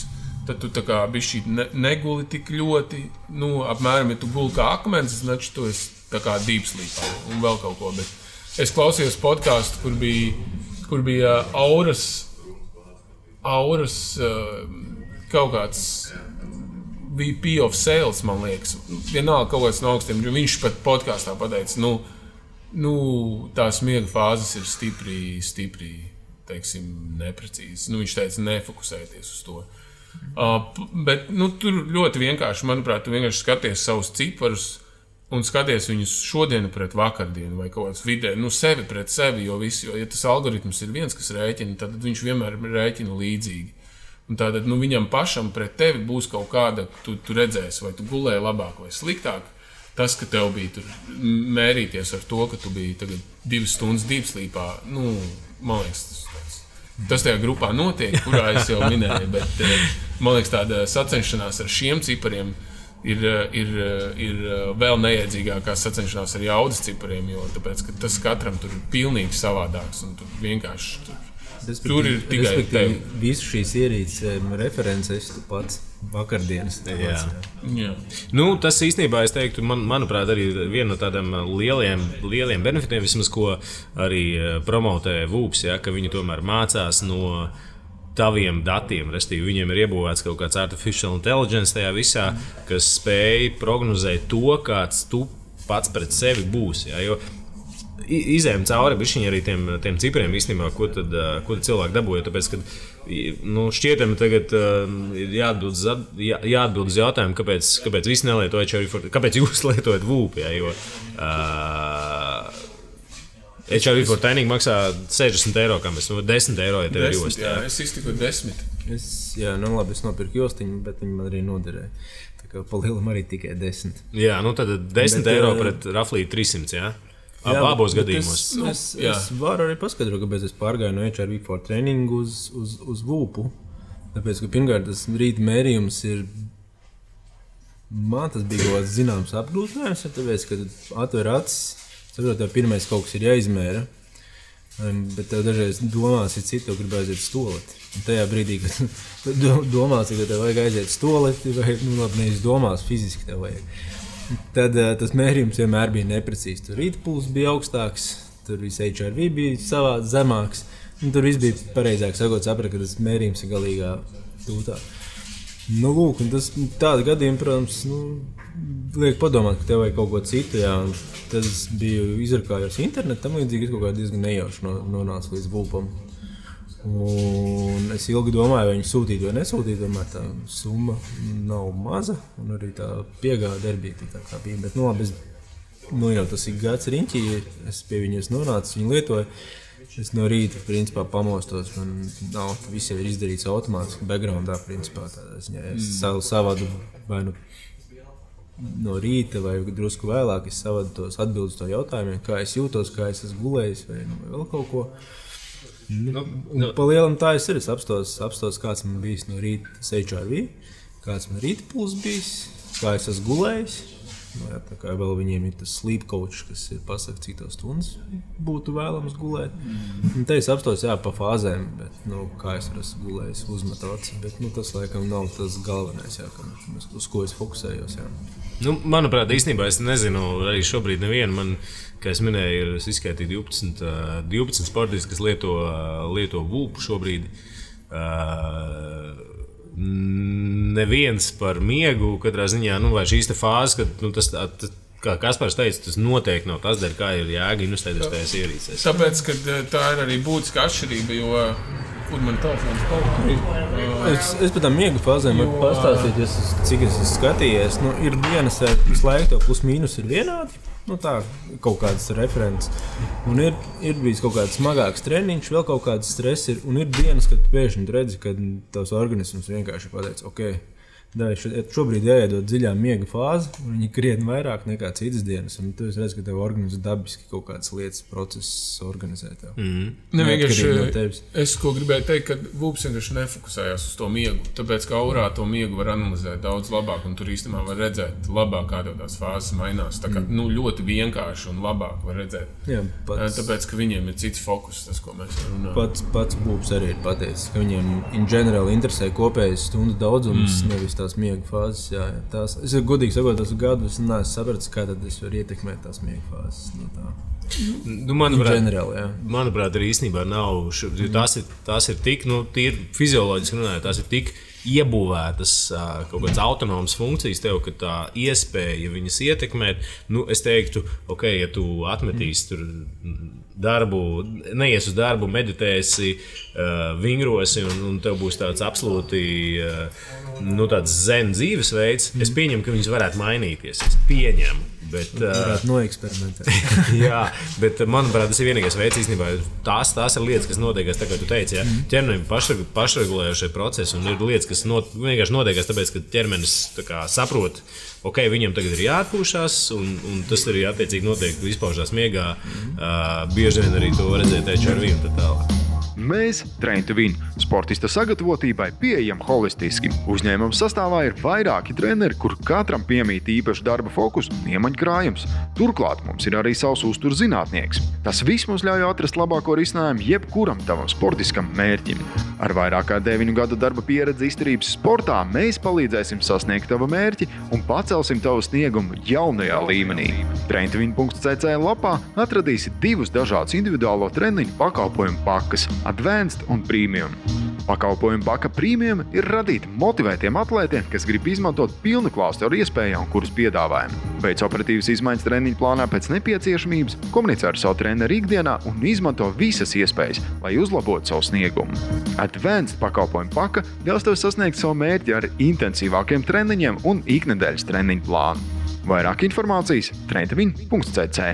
tad tu kā bišķi ne, neguli tik ļoti, nu, apmēram, ja tu guli kā akmens, tad tu esi tā kā dīpslīpā un vēl kaut ko. Bet es klausījos podkāstu, kur bija, kur bija auras, auras uh, kaut kāds VP of sales, man liekas. Vienalga kaut kāds no augstiem, viņš pat podkāstā pateica, nu, nu, tās miega fāzes ir stipri, stipri teiksim, neprecīzas. Nu, viņš teica, nefokusēties uz to. Uh, p- bet nu, tur ļoti vienkārši, manuprāt, tu vienkārši skaties savus ciparus un skaties viņus šodienu pret vakardienu vai kaut kādā vidē, nu, sevi pret sevi. Jo, visu, jo ja tas algoritms ir viens, kas rēķina, tad viņš vienmēr rēķina līdzīgi. Un tātad nu, viņam pašam pret tevi būs kaut kāda, tu, tu redzēsi, vai tu gulēji labāk vai sliktāk. Tas, ka tev bija tur mērīties ar to, ka tu biji divas stundas dīpslīpā, nu, man liekas, tas, tāds, tas tajā grupā notiek, kurā es jau minēju. Bet, eh, man liekas, tāda sacenšanās ar šiem cipariem ir, ir, ir vēl neiedzīgākā sacenšanās ar jaudas cipariem, jo tāpēc, ka tas katram tur ir pilnīgi savādāks un tur vienkārši. Tur, Tur ir tikai Respektīvi, tevi. Visu šīs ierīces references tu pats vakardienas. jā. Nu, tas īstenībā, teiktu, man, manuprāt, arī viena no tādiem lieliem, lieliem benefitiem, vismaz, ko arī eh, promotē VUPS, ja, ka viņi tomēr mācās no taviem datiem. Restīvi, viņiem ir iebūvēts kaut kāds artificial intelligence tajā visā, kas spēj prognozēt to, kāds tu pats pret sevi būsi. Ja, jo izējām cauri arī tiem, tiem cipriem, īstenībā, ko, tad, ko tad cilvēki dabūja. Tāpēc, kad nu, šķietami tagad ir jāatbild uz, jā, jāatbild uz jautājumu, kāpēc, kāpēc visi nelieto HRV, for- kāpēc jūs lietojat VUP. Ja, jo, uh, HRV for training maksā 60 eiro, kā mēs nu, 10 eiro, ja tev ir josta. jā, es iztiku desmit. Es, jā, nu labi, es nopirku jostiņu, bet viņi man arī noderēja. Tā kā pa lielam arī tikai desmit. Jā, nu tad 10 Bet, eiro ā, pret raflī 300. Jā? Jā, Ab, abos gadījumos. Es, Nu, es, jā. es varu arī paskaidrot, kāpēc es pārgāju no HRV for training uz, uz, uz VUPU. Tāpēc, ka pirmkārt, tas rīta mērījums ir. Man tas bija kaut kāds zināms apgrūtinājums, tāpēc, ka atver acis, saprot, tev pirmais kaut kas ir jāizmēra. Bet tev dažreiz domās, ir tev grib aiziet uz stoleti. Un tajā brīdī, kad domās, ka tev vajag aiziet uz stoleti, vai nu, labi, nevis domās, fiziski tev vajag. Tad uh, tas mērījums vienmēr bija neprecīzs. Tur rīta pulss bija augstāks, tur viss HRV bija savā zemāks. un Tur viss bija pareizāk sakot, saprast, ka tas mērījums ir galīgā tūtā. Nu, lūk, tas tādā gadījumā, protams, nu, liek padomāt, ka tev vajag kaut ko citu. Jā, es biju izrakājis internetu, tam līdzīgi kaut kā diezgan nejauši no, nonācu līdz vulpam. Un es ilgi domāju, vai viņu sūtīt vai nesūtīt. Tomēr tā summa nav maza. Un arī tā piegāde arī bija tā, kā bija. Bet, nu, labi, es, nu, jau tas ir gads riņķī. Es pie viņas nonācu, viņu lietoju. Es no rīta principā, pamostos. Man nav viss jau ir izdarīts automātiski. Backgroundā principā tādā ziņā. Es mm. savādu vai nu no rīta vai drusku vēlāk. Es savādu tos atbildus to jautājumiem, kā es jūtos, kā es esmu gulējis vai nu, vēl kaut ko. Nu, Nu, pa lielam tā es arī apstos, apstos kāds man bijis no rīta HRV, kāds man rīta puls bijis, kā es esmu gulējis. Jā, tā kā vēl viņiem ir tas coach, kas ir pasakts, cik tos stundas būtu vēlams gulēt. Un te es apstos, jā, pa fāzēm, bet, nu, kā es esmu gulējis, uzmetot. Bet, nu, tas, laikam, nav tas galvenais, jā, kam, uz ko es fokusējos. Jā. Nu, manuprāt, īstenībā es nezinu, arī šobrīd nevienu. Man, kā jau minēju, ir izskaitīti 12, ā, 12 sportisti, kas lieto, lieto VUP šobrīd. Ā, Neviens par miegu, katrā ziņā, nu, vai šīs fāzes, kad nu, tas, tā- tas, kā Kaspars teica, tas noteikti nav tas, dēļ, kā ir jēga investēt tajās ierīcēs. Tāpēc, ka eh, tā ir arī būtiska atšķirība, jo kur man telefons palika? Es, es par tām miega fāzēm varu pastāstīt, es, cik es esmu skatījies. Nu, ir dienas, ar visu laiku to plus mīnus ir vienādi. Nu, tā kaut kādas references. Un ir, ir bijis kaut kāds smagāks treniņš, vēl kaut kāds stress. Ir, un ir dienas, kad pēkšņi redzi, ka tavs organisms vienkārši pateic, ok, šobrīd jāiedod dziļā miega fāze, un viņi krietni vairāk nekā citas dienas. Un tu redz, ka tev organisms dabiski kaut kādas lietas, procesus organizē. Tev. Mm. Ne, vienkārši, no es gribēju teikt, ka Vūps vienkārši nefokusējās uz to miegu. Tāpēc, ka aurā to miegu var analizēt daudz labāk, un tur īstenībā var redzēt, labāk, kā tās fāzes mainās. Tā kā mm. nu, ļoti vienkārši un labāk var redzēt. Jā, pats, Tāpēc, ka viņiem ir cits fokus, tas, ko mēs runājam. Pats, pats Vūps arī ir pateicis, ka viņiem in general interesē kopējais stundu daudzums, mm. nevis tā tās miega fāzes. Jā, jā. Tās, es godīgi sakot, tas gadus neesmu sapratis, kā es varu ietekmēt tās miega fāzes. No tā. Nu, manuprāt, general, manuprāt, arī īstenībā nav. Tās ir, tās ir tik, nu, tīri fizioloģiski runājot, tās ir tik iebūvētas kaut kādas autonomas funkcijas, tev, ka tā iespēja viņas ietekmēt, nu, es teiktu, ok, ja tu atmetīsi tur darbu, neies uz darbu, meditēsi, uh, vingrosi, un, un tev būs tāds absolūti uh, nu, zen dzīvesveids, es pieņemu, ka viņas varētu mainīties. Es pieņemu. Bet, uh, noeksperimentēt. jā, bet manuprāt, tas ir vienīgais veids, īstenībā. Tās, tās ir lietas, kas notiek, tā kā tu teici, ja? mm. ķermenim pašregulējošie procesi, un ir lietas, kas not, vienkārši notiek, tāpēc, ka ķermenis kā, saprot, ok, viņam tagad ir jāatpūšas, un, un tas arī attiecīgi notiek, izpaužās miegā. Mm. Uh, bieži vien arī to redzēt HRV un tā tālāk. Mēs, Trentuvīn, sportista sagatavotībai pieejam holistiski. Uzņēmuma sastāvā ir vairāki treneri, kur katram piemīt īpašs darba fokus un iemaņkrājums. Turklāt mums ir arī savs uzturs zinātnieks. Tas viss mums ļauj atrast labāko risinājumu jebkuram tavam sportiskam mērķim. Ar vairāk kā 9 gadu darba pieredzi izturības sportā mēs palīdzēsim sasniegt tavu mērķi un pacelsim tavu sniegumu jaunajā līmenī. Trentuvīn.cc lapā atradīsi divus dažādus individuālo treniņu pakalpojumu pakas Advanced un Premium. Pakalpojumu baka premium ir radīti motivētiem atlētiem, kas grib izmantot pilnu klāstu ar iespējām, kuras piedāvājam. Veic operatīvas izmaiņas treniņu plānā pēc nepieciešamības, komunicē ar savu treneru ikdienā un izmanto visas iespējas, lai uzlabotu savu sniegumu. Advanced pakalpojumu paka ļaus tev sasniegt savu mērķi ar intensīvākiem treniņiem un iknedēļas treniņu plānu. Vairāk informācijas trendvin.cc.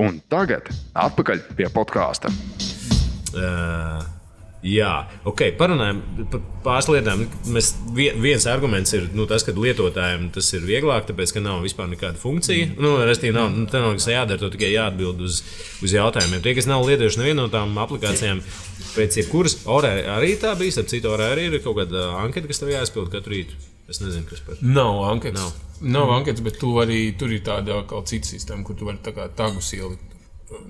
Un tagad atpakaļ pie podkāsta. Uh, Jā, ok, parunājam par pāris lietām. Mēs, viens arguments ir nu, tas, ka lietotājiem tas ir vieglāk, tāpēc, ka nav vispār nekāda funkcija. Mm. Nu, Restīvi, nav, nu, nav nekas jādara, to tikai jāatbild uz, uz jautājumiem. Tie, kas nav lietojuši nevienu no tām aplikācijām, pēc jebkuras orē arī tā bija. Ar citu orē arī ir kaut kāda anketa, kas tev jāizpild katru rītu. Es nezinu, kas par to. Nav anketas. Nav. Nav anketas, bet tu arī, tur ir tāda kā cita sistēma, kur tu vari tā tagus ielikt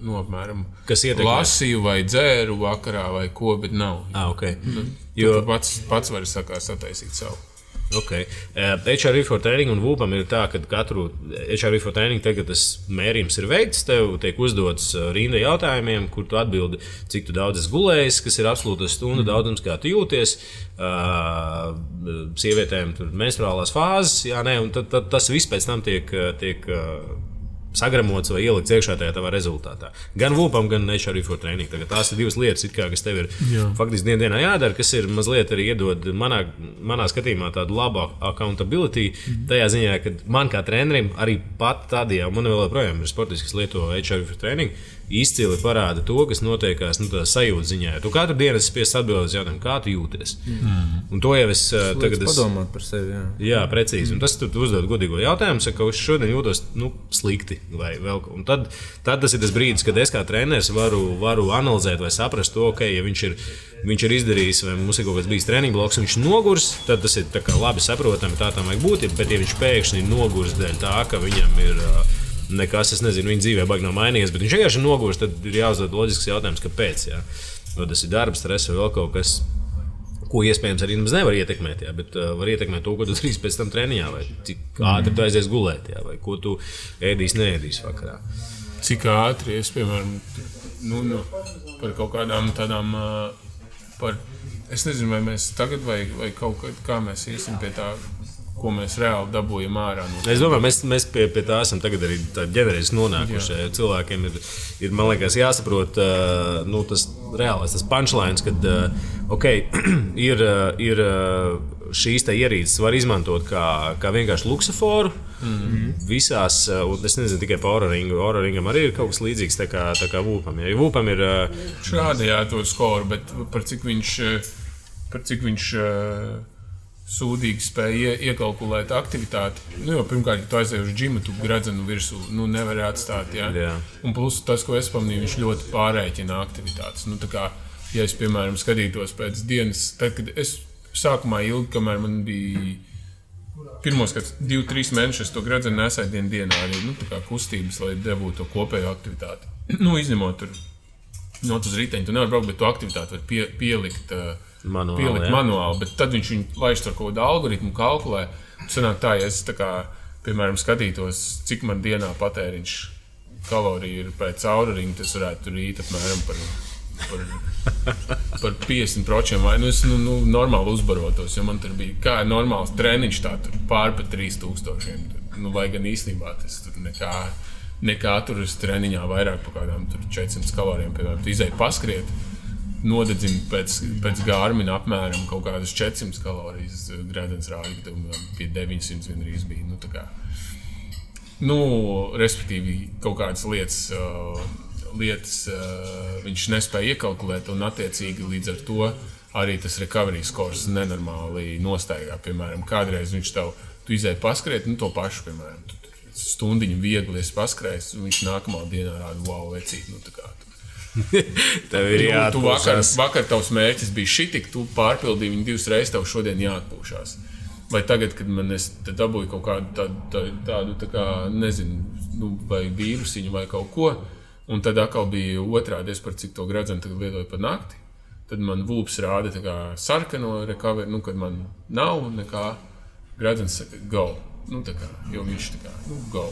nu, apmēram, kas ietekmē. Lasīju vai dzēru vakarā vai ko, bet nav. Ah, okay. nu, jo tu pats, pats vari sakāt, sataisīt savu. Okay. Uh, HRV for training un VUPam ir tā, ka katru HRV for training, tagad tas mērījums ir veikts, tev tiek uzdots uh, rinda jautājumiem, kur tu atbildi, cik tu daudz esi gulējis, kas ir absolūts stundu mm. daudzums, kā tu jūties. Uh, sievietēm tur menstruālās fāzes, jā, nē, un tad, tad tas viss pēc tam tiek, tiek uh, sagramots vai ielikts iekšā tajā tavā rezultātā. Gan VUPam, gan HRV for training. Tagad tās ir divas lietas, kā, kas tev ir Jā. faktiski dien dienā jādara, kas ir mazliet arī iedod manā, manā skatījumā tādu labu accountability. Mhm. Tajā ziņā, ka man kā trenerim arī pat tad, ja man vēl joprojām ir sportists, kas lieto HRV for training, izcili parāda to, kas notiekās nu, sajūta ziņā. Tu katru dienu esi spiests atbildēt uz jautājumu, kā tu jūties. Mm. Un to jau es uh, tagad es... padomāju par sevi. Jā, jā precīzi. Mm. Un tas tu, uzdod godīgo jautājumu, saka, ka es šodien jūtos nu, slikti. Tad, tad tas ir tas brīdis, kad es kā treneris varu, varu analizēt vai saprast to, ka, ja viņš ir viņš ir izdarījis, vai mums ir kaut kāds bijis treniņš bloks, viņš nogurs, tad tas ir labi saprotami, tā tam vajag būt. Bet, ja viņš pēkšņi nogurs dēļ tā, ka viņam ir uh, nekas, es nezinu, viņa dzīvē baigi nav mainījies, bet viņš vienkārši nogurst, tad ir jāuzdod loģisks jautājums, kāpēc. Jā. Vai tas ir darbs, stress vai vēl kaut kas. Ko iespējams arī nemaz nevar ietekmēt, jā, bet uh, var ietekmēt to, ko tu darīsi pēc tam treniņā, vai cik ātri tu aizies gulēt, jā, vai ko tu ēdīsi, neēdīsi vakarā. Cik ātri es, piemēram, nu, nu, par kaut kādām tādām, uh, par, es nezinu, vai mēs tagad vai, vai kaut kad, kā mēs iesim pie tā ko mēs reāli dabūjam ārā. No Es domāju, mēs, mēs pie, pie tā esam tagad arī ģenerēs nonākuši. Jā. Cilvēkiem ir, ir liekas, jāsaprot uh, nu, tas reālais, tas punchlines, kad uh, okay, ir, ir šīs ierīces var izmantot kā, kā vienkārši luksuforu. Mm -hmm. Visās, un es nezinu tikai par Oraringu. Oraringam arī ir kaut kas līdzīgs tā kā, tā kā Vūpam. Ja Vūpam ir. Šādi jā, to skoru, bet par cik viņš, par cik viņš uh, sūdīgi spēja ie, iekalkulēt aktivitāti. Nu, jo, pirmkārt, ja tu aizej uz džimu, tu gradzenu virsū nu, nevari atstāt. Ja? Jā. Un plus tas, ko es pamanīju, viņš ļoti pārreikina aktivitātes. Nu, kā, ja es, piemēram, skatītos pēc dienas, tad, kad es sākumā ilgi, kamēr man bija pirmos divus, trīs mēnešus, to gradzenu nesēju dienu dienā arī nu, kustības, lai dabūtu to kopējo aktivitāti. nu, izņemot tur no uz riteņa, tu nevari braukt, bet to aktivitāti var pie, pielikt. Uh, Manuāli, pielikt jā. manuāli, bet tad viņš viņu laiž ar kaut kādu algoritmu, kalkulē. Sanāk tā, ja es tā kā, piemēram, skatītos, cik man dienā patēriņš kaloriju ir pēc caurriņa, tas varētu tur rīt apmēram par, par, par 50% vai nu es nu, nu, normāli uzbarotos, jo man tur bija kā normāls treniņš, tā tur pār pa 3000. Tur, nu, lai gan īstenībā tas tur nekā. Nekā tur uz treniņā vairāk par kādām tur 400 kalorijām. Piemēram, tu izēji paskriet, nodedzina pēc, pēc gārmina apmēram kaut kādas 400 kalorijas. Grēdienas rāda, ka tam pie 900 vienreiz bija. Nu, kā, nu, respektīvi, kaut kādas lietas, uh, lietas uh, viņš nespēja iekalkulēt, un attiecīgi līdz ar to arī tas recovery scores nenormāli nostaigā. Piemēram, kādreiz viņš tev izēja paskriet, nu, to pašu, piemēram, tu, tu stundiņu viegli paskrējis, un viņš nākamā dienā rāda, wow, vecīt, nu, Tev ir Nu, tu vakar, jāatpūšas. vakar tavs mērķis bija šī, tu pārpildīji viņu divas reizes, tev šodien jāatpūšas. Vai tagad, kad man es dabūju kaut kādu tādu, tādu, tādu tā kā, nezinu, nu, vai vīrusiņu vai kaut ko, un tad atkal bija otrādi, es par cik to gradzenu tagad lietoju par nakti, tad man vūps rāda tā kā sarkano recovery, nu, kad man nav nekā, gradzens saka, go. Nu, tā kā, jo viņš tā kā, nu, go.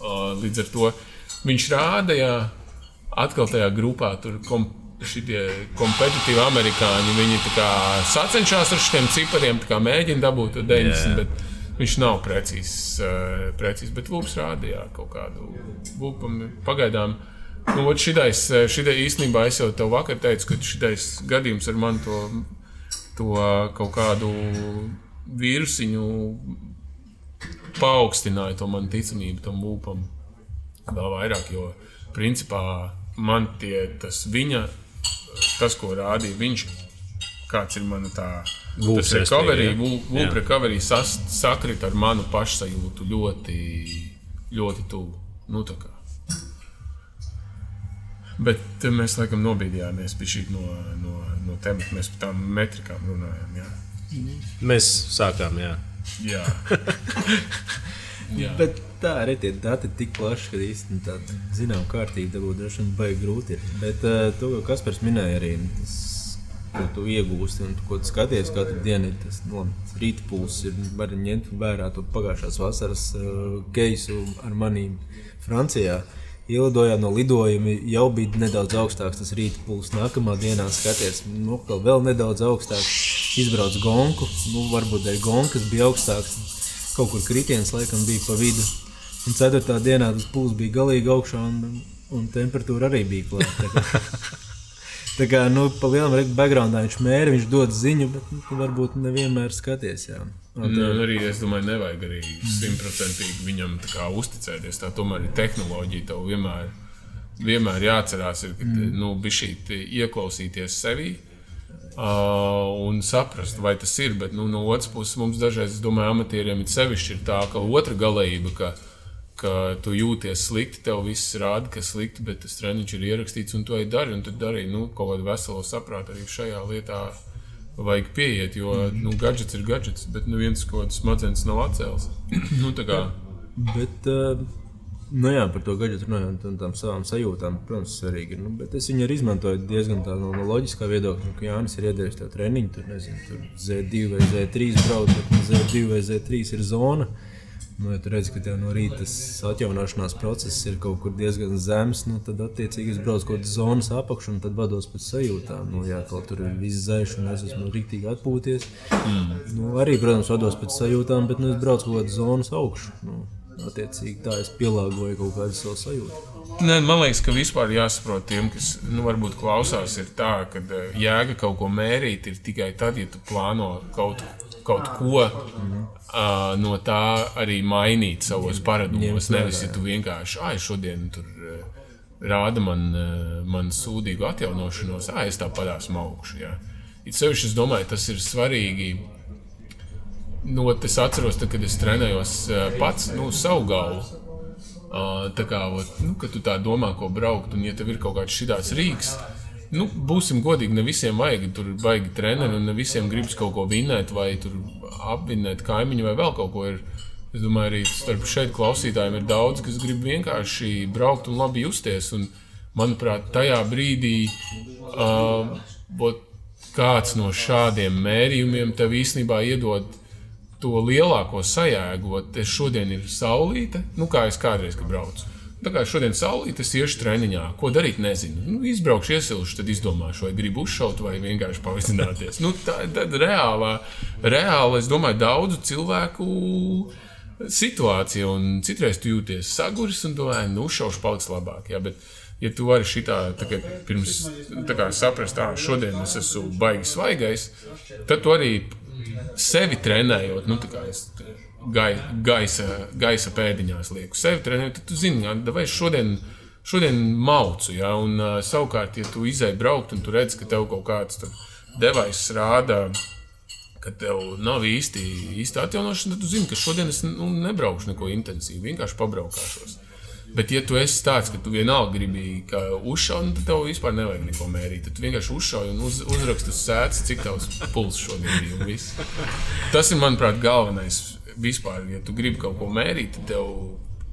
Uh, līdz ar to viņš rādīja, atkal tajā grupā tur kom, šitie kompetitīvi amerikāņi. Viņi sacenšas ar šiem cipariem, mēģina dabūt to 90, Jā. bet viņš nav precīzs. Uh, precīzs bet Lūks rādīja kaut kādu lūpumu. Pagaidām, nu, šitais, eh, šitai īstenībā es jau tev vakar teicu, ka šitais gadījums ar mani to, to kaut kādu vīrusiņu paaugstināja to manu ticamību tam lūpam vēl vairāk, jo principā man tie, tas viņa, tas, ko rādīja viņš, kāds ir mana tā. Lūps, Tas recovery, lūp recovery sas, sakrit ar manu pašsajūtu ļoti, ļoti tuvu. Nu, tā kā. Bet eh, mēs laikam nobīdījāmies pie šī no, no, no temata. Mēs par tām metrikām runājam. Jā. Mēs sākām, jā. Jā. jā. Bet tā arī tie dati ir tik plaši, ka īstenībā tādu zinām kārtību dabūt droši vien baigi grūti. Ir. Bet uh, to, ko Kaspars minēja arī, tas, ko tu iegūsti un ko tu skaties katru dienu, ir tas no, rīta pulss. Ir, var ņemt vērā to pagājušās vasaras uh, keisu ar manīm Francijā. Ielidojām no lidojuma, jau bija nedaudz augstāks tas rīta pulss. Nākamā dienā skaties, nu, vēl nedaudz augstāks. Izbrauc gonku, nu, varbūt dēļ gonkas bija augstāks. Kaut kur kritiens laikam bija pa vidu. Un ceturtā dienā tas pūlis bija galīgi augšā, un, un temperatūra arī bija klāta. Tā kā, tā nu, pa lielam backgroundā viņš mēra, viņš dod ziņu, bet nu, varbūt nevienmēr skaties. Jā. Un, Nu, un arī es domāju, nevajag arī simtprocentīgi viņam tā kā uzticēties. Tā tomēr ir tehnoloģija. Tev vienmēr, vienmēr jāatcerās, ir, ka mm. nu, šī ieklausīties sevī. Uh, un saprast, vai tas ir. Bet nu, no otras puses, mums dažreiz, es domāju, amatieriem ir sevišķi ir tā, ka otra galējība, ka, ka tu jūties slikti, tev viss rāda, ka slikti, bet tas treniņš ir ierakstīts un tu ej dari. Un tad dari nu, kaut kādu veselo saprātu arī šajā lietā. Vajag pieiet, jo nu, gadgets ir gadgets, bet nu, viens kaut kāds smadzenes nav atcēlis. nu, Bet, uh, nu jā, par to gadgetu runājot, un tām savām sajūtām, protams, svarīgi. Nu, bet es viņu arī izmantoju diezgan tā no, no loģiskā viedokļa. Nu, ka Jānis ir iedevis tev treniņu, tur nezinu, tur Z2 vai Z3 braukt, bet nu, Z2 vai Z3 ir zona. Nu, ja tu redzi, ka tev no rīta tas atjaunošanās process ir kaut kur diezgan zems, nu, tad attiecīgi es braucu kaut kādas zonas apakšu un tad vados pēc sajūtām. Nu, jā, kaut tur ir viss zēš un es esmu rīktīgi atpūties. Mm. Nu, arī, protams, vados pēc sajūtām, bet nu, es braucu kaut kādas zonas augšu. Nu, attiecīgi tā es pielāgoju kaut kādu savu sajūtu. Nē, man liekas, ka vispār jāsaprot tiem, kas nu, varbūt klausās, ir tā, ka eh, jēga kaut ko mērīt ir tikai tad, ja tu plāno kaut, kaut ko mm. uh, no tā arī mainīt savos paradumos. Nevis, ja tu vienkārši, ah, šodien tur uh, rāda man, uh, man sūdīgu atjaunošanos, ah, es tāpat esmu augšu. Jā. It sevišķi es domāju, tas ir svarīgi. Nu, es atceros, tad, kad es trenējos pats nu, savu galvu. Tā kā, ot, nu, tu tā domā, ko braukt, un ja tev ir kaut kāds šāds rīks, nu, būsim godīgi, ne visiem vajag tur baigi treneri, un ne visiem gribas kaut ko vinēt, vai apvinēt kaimiņu, vai vēl kaut ko. Ir. Es domāju, arī starp šeit klausītājiem ir daudz, kas grib vienkārši braukt un labi justies. Un, manuprāt, tajā brīdī uh, kāds no šādiem mērījumiem tev īstenībā iedod to lielāko sajēgu. Es šodien ir saulīte, nu kā es kādreiz braucu. Tā kā šodien saulīte, es iešu treniņā. Ko darīt, nezinu. Nu, izbraukšu, iesilšu, tad izdomāšu, vai gribu uzšaut, vai vienkārši pavizināties. nu, tā ir reālā, reāla, es domāju, daudzu cilvēku situācija. Un citreiz tu jūties saguris un domā, nu, uzšaušu paliks labāk. Jā, bet, ja tu vari šitā pirms kā, saprast, ka šodien es esmu baigi svaigais, tad tu arī sevi trenējot, nu, es gai, gaisa, gaisa pēdiņās lieku sevi trenējot, tad tu zini, es šodien, šodien maucu. Ja? Un, uh, savukārt, ja tu izēji braukt un tu redz, ka tev kaut kāds devais rāda, ka tev nav īsti, īsti atjaunošana, tad tu zini, ka šodien es nu, nebraukšu neko intensīvu, vienkārši pabraukāšos. Bet, ja tu esi tāds, ka tu vienalga gribi uzšaut, nu, tad tev vispār nevajag neko mērīt. Tad vienkārši uzšauj un uz, uzraksti uz sēdes, cik tavs pulss šodien ir. Tas ir, manuprāt, galvenais. Vispār, ja tu gribi kaut ko mērīt, tad tev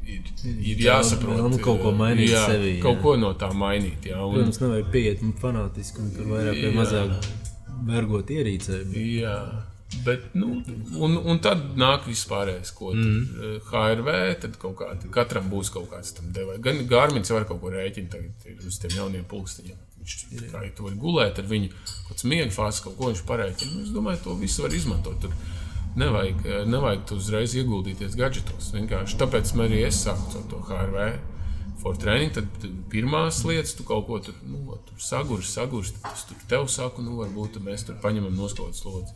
ir, ir jāsaprot, kā kaut ko mainīt jā, sevi. Jā. Kaut ko no tā mainīt. Jā, un... Protams, nevajag pieiet fanātiski un tur vairāk vai mazāk vergot ierīcē. Bet... Jā. Bet, nu, un, un tad nāk vispārējais, ko mm. tur HRV, tad kaut kā, katram būs kaut kāds tam devējs. Gan Gārmins var kaut ko rēķināt tagad uz tiem jauniem pulksteņiem. Viņš kā, ja tu vari gulēt ar viņu, kaut kāds miega fāzes, kaut ko viņš parēķina. Nu, es domāju, to visu var izmantot. Tur nevajag, nevajag tu uzreiz ieguldīties gadgetos. Vienkārši tāpēc arī es sāku to HRV. For training, tad pirmās lietas, tu kaut ko tur, nu, tur sagurs, sagurs, tad es tur tev saku, nu, varbūt mēs tur paņemam noskauts slodzi.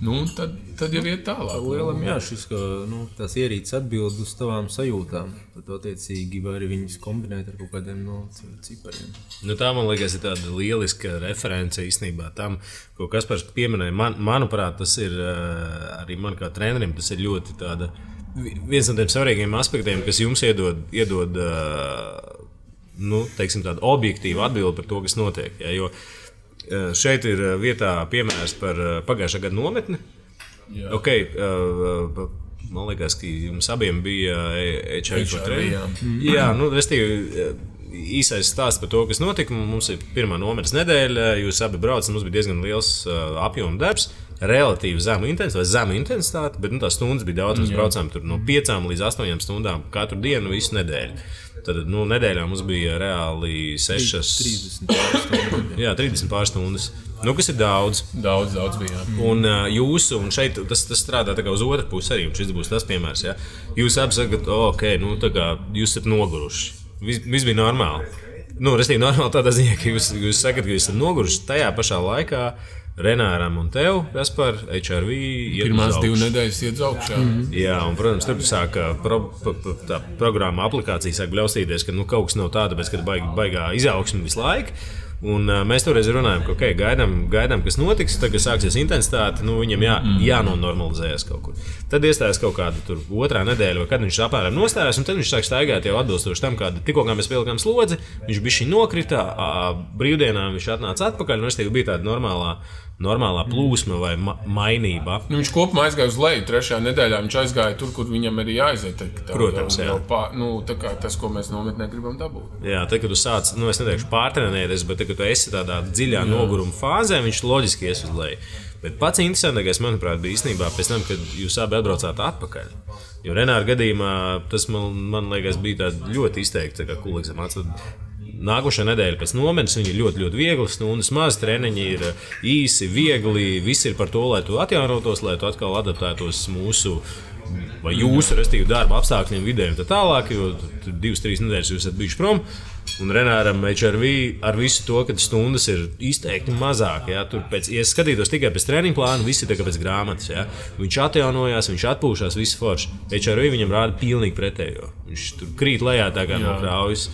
Nu, tad, tad jau iet tālāk. Lielam, jā, šis, ka, nu, tās ierīces atbild uz tavām sajūtām. Tad, attiecīgi, var arī viņus kombinēt ar kaut kādiem no nu, cipariem. Nu, tā, man liekas, ir tāda lieliska reference īstenībā tam, ko Kaspars pieminēja. Man, manuprāt, tas ir arī man kā trenerim, tas ir ļoti tāda, viens no tiem svarīgiem aspektiem, kas jums iedod, iedod nu, teiksim, tādu objektīvu atbildi par to, kas notiek. Ja, jo, uh, Eh, šeit ir eh, vietā piemērs par eh, pagājušā gada nometni. Jā. Okay, man liekas, ka jums abiem bija HIV treniņš. Jā, nu, restīvi, īsais stāsts par to, kas notika. Mums ir pirmā nometnes nedēļa, jūs abi braucat, mums bija diezgan liels apjoma darbs. Relatīvi zemu intensitāti, zemu intensitāti, bet nu, tās stundas bija daudz. Mēs braucām no 5 līdz 8 stundām katru dienu, visu nedēļu. Tad nu, nedēļā mums bija reāli 6, 30 stundas. Jā, 30 pār stundas. Nu, kas ir daudz? Daudz, daudz bija. Jā. Un uh, jūsu, un šeit tas, tas strādā uz otru pusi arī. Šis būs tas piemērs. Ja? Jūs abi sakat, oh, ok, nu, kā, jūs esat noguruši. Viss vis bija normāli. Nu, Restīvi, normāli tādā ziņā, ka jūs, jūs sakat, ka jūs esat noguruši tajā pašā laikā. Renāram un tev, kas par HRV ir. Pirmās divas nedēļas iet augšā. Mm -hmm. Jā, un, protams, tur sāk pro, pro, tā programma, aplikācija sāk bļaustīties, ka nu, kaut kas nav tāds, ka baig, baigā izaugsme visu laiku. Un, uh, mēs toreiz runājām, ka okay, gaidām, gaidām, kas notiks. Tagad sāksies intensitāte, nu, viņam jā, mm. jānonormalizējas kaut kur. Tad iestājās kaut kāda otrā nedēļa, vai kad viņš apmēram nostājās, un tad viņš sāk staigāt jau atbilstoši tam, kāda tikko mēs pielikām slodzi. Viņš bija šī nokrita, brīvdienā viņš atnāca atpakaļ. Nu, bija tāda normālā normālā plūsma vai ma mainība. Nu, viņš kopumā aizgāja uz leju. Trešajā nedēļā viņš aizgāja tur, kur viņam arī jāaiziet. Tā, Protams, jau, jā. jau pār, nu, tā kā tas, ko mēs nometnē gribam dabūt. Jā, tad, kad tu sāc, nu, es neteikšu pārtrenēties, bet, tad, kad tu esi tādā dziļā noguruma fāzē, viņš loģiski ies uz leju. Bet pats interesantākais, manuprāt, bija īstenībā pēc tam, kad jūs abi atbraucāt atpakaļ. Jo Renāra gadījumā tas man, man liekas, bija ļoti izteikts, kā kulīgs mācīts. Nākošā nedēļa pēc nometnes viņa ir ļoti, ļoti viegla. Stundas maz, treniņi ir īsi, viegli. Viss ir par to, lai tu atjaunotos, lai tu atkal adaptētos mūsu vai jūsu, respektīvi, darba apstākļiem, vidē un tā tālāk. Jo divas, trīs nedēļas jūs esat bijuši prom. Un Renāram HRV ar visu to, ka stundas ir izteikti mazāk. Ja? Tur, pēc, ja skatītos tikai pēc treniņa plāna, viss ir pēc grāmatas. Ja? Viņš atjaunojās, viņš atpūšas, viss forši. HRV viņam rāda pilnīgi pretējo. Viņš tur krīt lejā tā kā no kraujas.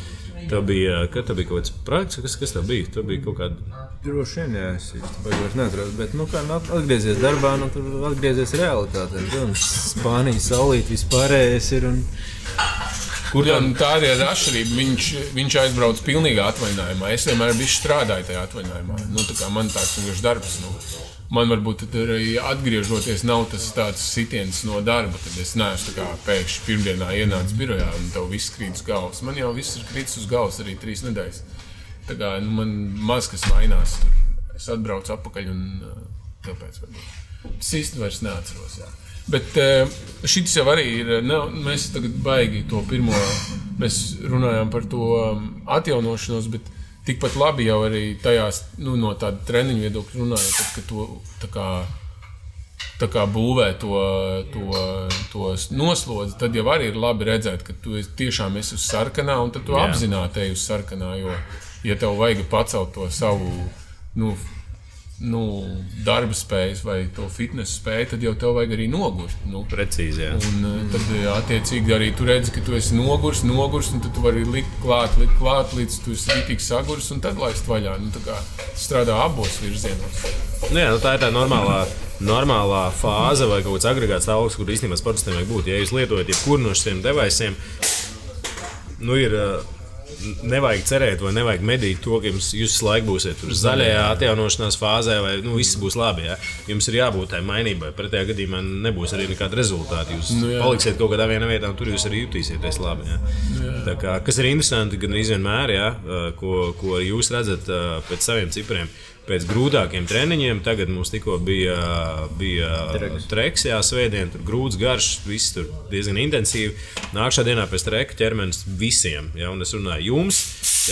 Tā bija, ka, tā bija kaut kāds projekts, kas, kas tā bija. Tā bija kaut kāda. Droši vien, jā, es vairs neatradu. Bet, nu, kā nu, atgriezies darbā, nu, tur atgriezies realitātē. Protams, Spānija, saulīt, vispārējais ir. Un... Kur jā, nu, tā arī ir atšķirība. Viņš, viņš aizbrauca pilnīgā atvaļinājumā. Es vienmēr biju strādājis tajā atvaļinājumā. Nu, tā kā man tāds ir darbs. Nu. Man varbūt tad arī atgriežoties, nav tas tāds sitiens no darba, kad es neesmu pēkšņi pirmdienā ienācis birojā un tev viss krīt uz galvas. Man jau viss ir kritis uz galvas arī trīs nedēļas. Tā kā nu, man maz kas mainās. Tur. Es atbraucu atpakaļ un tāpēc varbūt. es īsti vairs neatceros. Jā. Bet šis jau arī ir. Nav, mēs tagad baigi to pirmo. Mēs runājām par to atjaunošanos, bet tikpat labi jau arī tajās, nu, no tāda treniņa viedokļa runājot, ka to tā kā, tā kā būvē to, to, to noslodzi, tad jau arī ir labi redzēt, ka tu esi, tiešām esi uz sarkanā un tu apzināti ej uz sarkanā. Jo, ja tev vajag pacelt to savu nu, nu, darba spējas vai to fitnesa spēju, tad jau tev vajag arī nogurt. Nu. Precīzi, jā. Un eh, tad, eh, attiecīgi, arī tu redzi, ka tu esi nogurs, nogurs, un tu vari likt klāt, likt klāt, līdz tu esi tik sagurs, un tad laist vaļā. Nu, tā kā strādā abos virzienos. Nu, jā, nu tā ir tā normālā, normālā fāze vai kaut kāds agregāts stāvoklis, kur īstenībā sportistiem vajag būt. Ja jūs lietojat jebkuru no šiem devaisiem, nu ir. ā, Nevajag cerēt, vai nevajag medīt to, ka jums jūs visu laiku būsiet tur zaļajā atjaunošanās fāzē, vai nu, viss būs labi. Ja? Jums ir jābūt tai mainībai. Pretējā gadījumā nebūs arī nekāda rezultāta. Jūs nu, jā. paliksiet kaut kādā vienā vietā, un tur jūs arī jutīsieties labi. Ja? Tā Kā, kas ir interesanti, gan vienmēr, ja? ko, ko jūs redzat pēc saviem cipriem. Pēc grūtākiem treniņiem, tagad mums tikko bija, bija treks, jā, svētdien, tur grūts, garš, viss tur diezgan intensīvi. Nākamā dienā pēc treka ķermenis visiem, ja, un es runāju jums,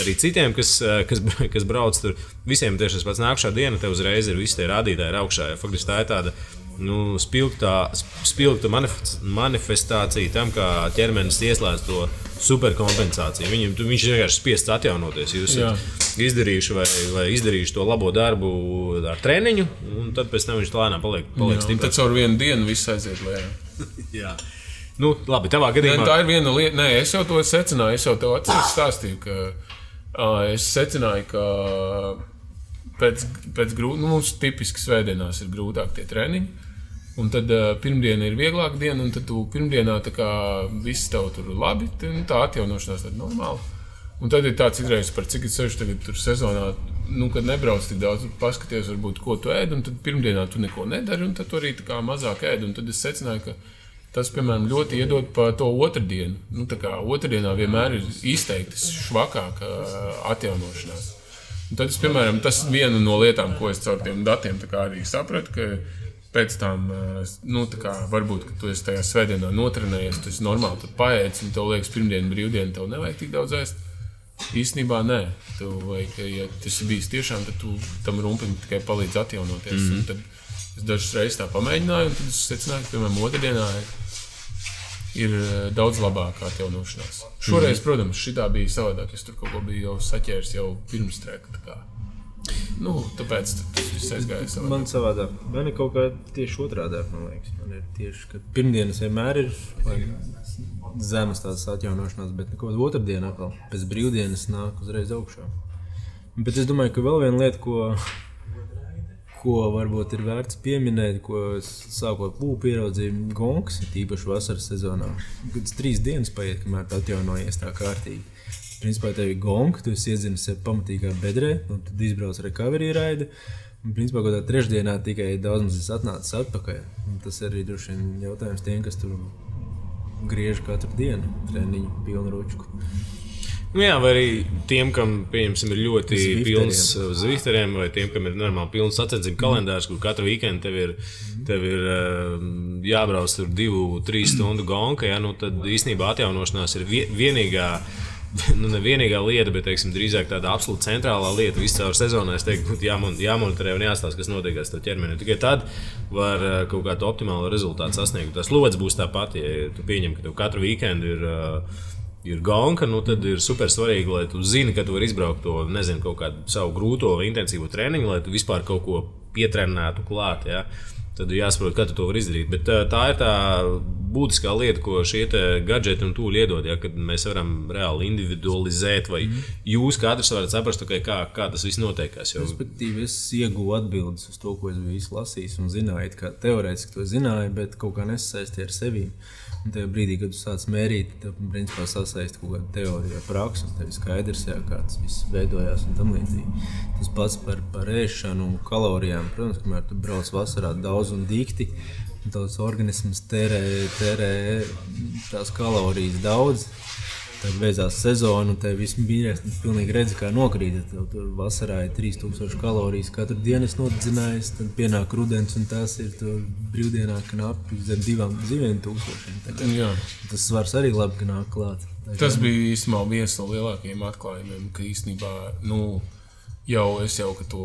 arī citiem, kas, kas, kas brauc tur, visiem tieši tas pats nākamā diena, te uzreiz ir visi tie rādītāji ir augšā. Ja, faktiski tā ir tāda nu, spilgtā, spilgta manif- manifestācija tam, kā ķermenis ieslēdz to superkompensāciju. Viņam, tu- viņš vienkārši spiests atjaunoties. Jūs esat izdarījuši, vai, vai izdarījuši to labo darbu ar treniņu, un tad pēc tam viņš lēnām paliek, paliek stiprs. tad caur vienu dienu viss aiziet. Jā. Nu, labi, tavā Nē, gadījumā tā ir viena lieta, Nē, es jau to secināju. Es jau tev atceros, stāstīju, ka uh, es secināju, ka pēc, pēc grūtības, nu, mums tipiski svētdienās ir grūtāk tie treniņi. Un tad uh, pirmdiena ir vieglāka diena, un tad tu pirmdienā viss tev tur ir labi, tad, nu, tā atjaunošanās ir normāla. Un tad ir tāds izraisa, par cik es sešu tagad sezonā, nu, kad nebrauc tik daudz, paskaties, varbūt, ko tu ēd, un tad pirmdienā tu neko nedari, un tad tu arī mazāk ēd. Un tad es secināju, ka tas, piemēram, ļoti iedod par to otrdienu. Nu, tā kā otrdienā vienmēr ir izteikti švakāka ā, atjaunošanās. Un tad, es, piemēram, tas viena no lietām, ko es caur tiem datiem arī sapratu. Pēc tam, nu, tā kā varbūt, ka tu esi tajā svētdienā notrenējies, tu esi normāli tur paēdis, un tev liekas, pirmdiena, brīvdiena, tev nevajag tik daudz ēst. Īstenībā nē, tu vajag, ja tas ir bijis tiešām, tad tu tam rumpim tikai palīdz atjaunoties. Mm -hmm. Es dažas reizes tā pamēģināju, un tad es secināju, ka, piemēram, otrdienā ir, eh, daudz labāka atjaunošanās. Šoreiz, mm -hmm. protams, šī bija savādāk. Es tur kaut ko biju saķēris jau pirms treka. Nu, tāpēc tas viss aizgāja savādāk. Man savādāk. Man ir kaut kā tieši otrādi. Man liekas, man ir tieši, ka pirmdienas vienmēr ir zemes tādas atjaunošanās, bet kaut kāda otrdiena atkal pēc brīvdienas nāk uzreiz augšā. Bet es domāju, ka vēl viena lieta, ko, ko varbūt ir vērts pieminēt, ko sākot lūpu ieraudzīju, gonks, ir īpaši vasaras sezonā. Kad trīs dienas paiet, kamēr tā atjaunojies tā kārtīgi. Principā tev ir gonka, tu esi iedzinies sev pamatīgā bedrē, un tad izbrauc recovery raidi. Un, principā, kaut kādā trešdienā tikai daudz mazs atnācis atpakaļ. Un tas arī droši vien jautājums tiem, kas tur griež katru dienu treniņu pilnu ručku. Nu, jā, vai arī tiem, kam pieņemsim, ir ļoti pilns uh, zvifteriem, vai tiem, kam ir normāli pilns sacensību kalendārs, kur katru weekendu tev ir, tev ir uh, jābrauc tur divu, trīs stundu gonka. Ja, nu, tad īstenībā atjaunošanās ir vie- vienīgā. Nu, ne vienīgā lieta, bet teiksim, drīzāk tāda absolūti centrālā lieta visā sezonā. Es teiktu, ka jāmon, jāmonitorē un jāstāsta, kas notiek ar to ķermeni. Tikai tad var uh, kaut kādu optimālu rezultātu sasniegt. Tas lodziņš būs tāpat, ja tu pieņem, ka tev katru weekendu ir. Uh, ir gonka, nu tad ir super svarīgi, lai tu zini, ka tu vari izbraukt to, nezinu, kaut kādu savu grūto vai intensīvu treniņu, lai tu vispār kaut ko pietrenētu klāt. Ja? Tad ir jāsaprot, kā tu to vari izdarīt. Bet tā ir tā būtiskā lieta, ko šie gadgeti un tūlīt iedod. Ja? Kad mēs varam reāli individualizēt, vai mm. jūs katrs varat saprast, okay, kā, kā tas viss notiekās. Jo... Respektīvi, es ieguvu atbildes uz to, ko es biju lasījis un zināju, teorētiski to zināju, bet kaut kā nesaistīju ar sevi. Un tajā brīdī, kad tu sāc mērīt, tad principā sasaisti kaut kāda teorija, praksa, un tev ir skaidrs, jā, kā tas viss veidojās un tam līdzīgi. Tas pats par, par ēšanu un kalorijām. Protams, kamēr tu brauc vasarā daudz un dikti, un tavs organisms tērē, tērē tās kalorijas daudz. Tad beidzās sezona, un tev viss bija pilnīgi redzams, kā nokrīt. Tev tur vasarā ir 3000 kalorijas katru dienu nodzinājis, tad pienāk rudens, un tas ir brīvdienā knapi zem divām zivīm tūkstošiem. Tas svars arī labi nāk klāt. Tā Tas bija īstenībā viens no lielākajiem atklājumiem, ka īstenībā nu, jau es jau to,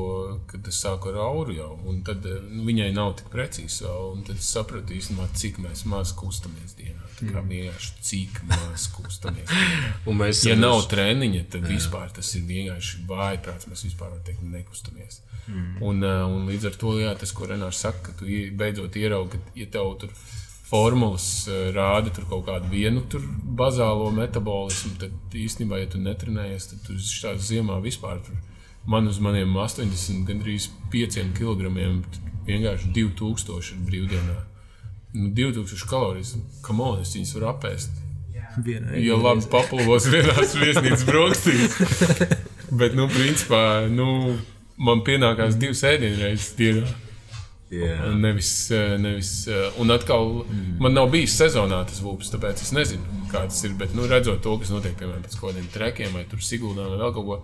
kad es sāku ar auru, jau, un tad eh, nu, viņai nav tik precīzi. Tad es sapratu īstenībā, cik maz kustamies dienā. Tā kā vienkārši cik maz kustamies. Un mēs Ja nav treniņa, tad vispār tas ir vienkārši vājprāts. Mēs vispār teikt, nekustamies. Mm. Un, eh, un līdz ar to jā, tas, ko Renārs saka, ka tu beidzot ieraugi, ka ja tev tur formulas eh, rāda kaut kādu vienu bazālo metabolismu, tad īstenībā, ja tu netrenējies, tad tu šādā ziemā vispār tur man uz maniem 80, gandrīz 5 kg vienkārši 2000 ir brīvdienā. Nu, 2000 kalorijas, kam on, es viņas varu apēst. Vienai Ja labi paplavos vienās viesnīcas brokastīs. Bet, nu, principā, nu, man pienākās divas ēdienreizes dienā. Jā. Un Nevis, nevis, un atkal, mm. man nav bijis sezonā tas vulpes, tāpēc es nezinu, kā tas ir. Bet, nu, redzot to, kas notiek piemēram pēc kaut kādiem trekiem vai tur siguldā vai vēl kaut ko,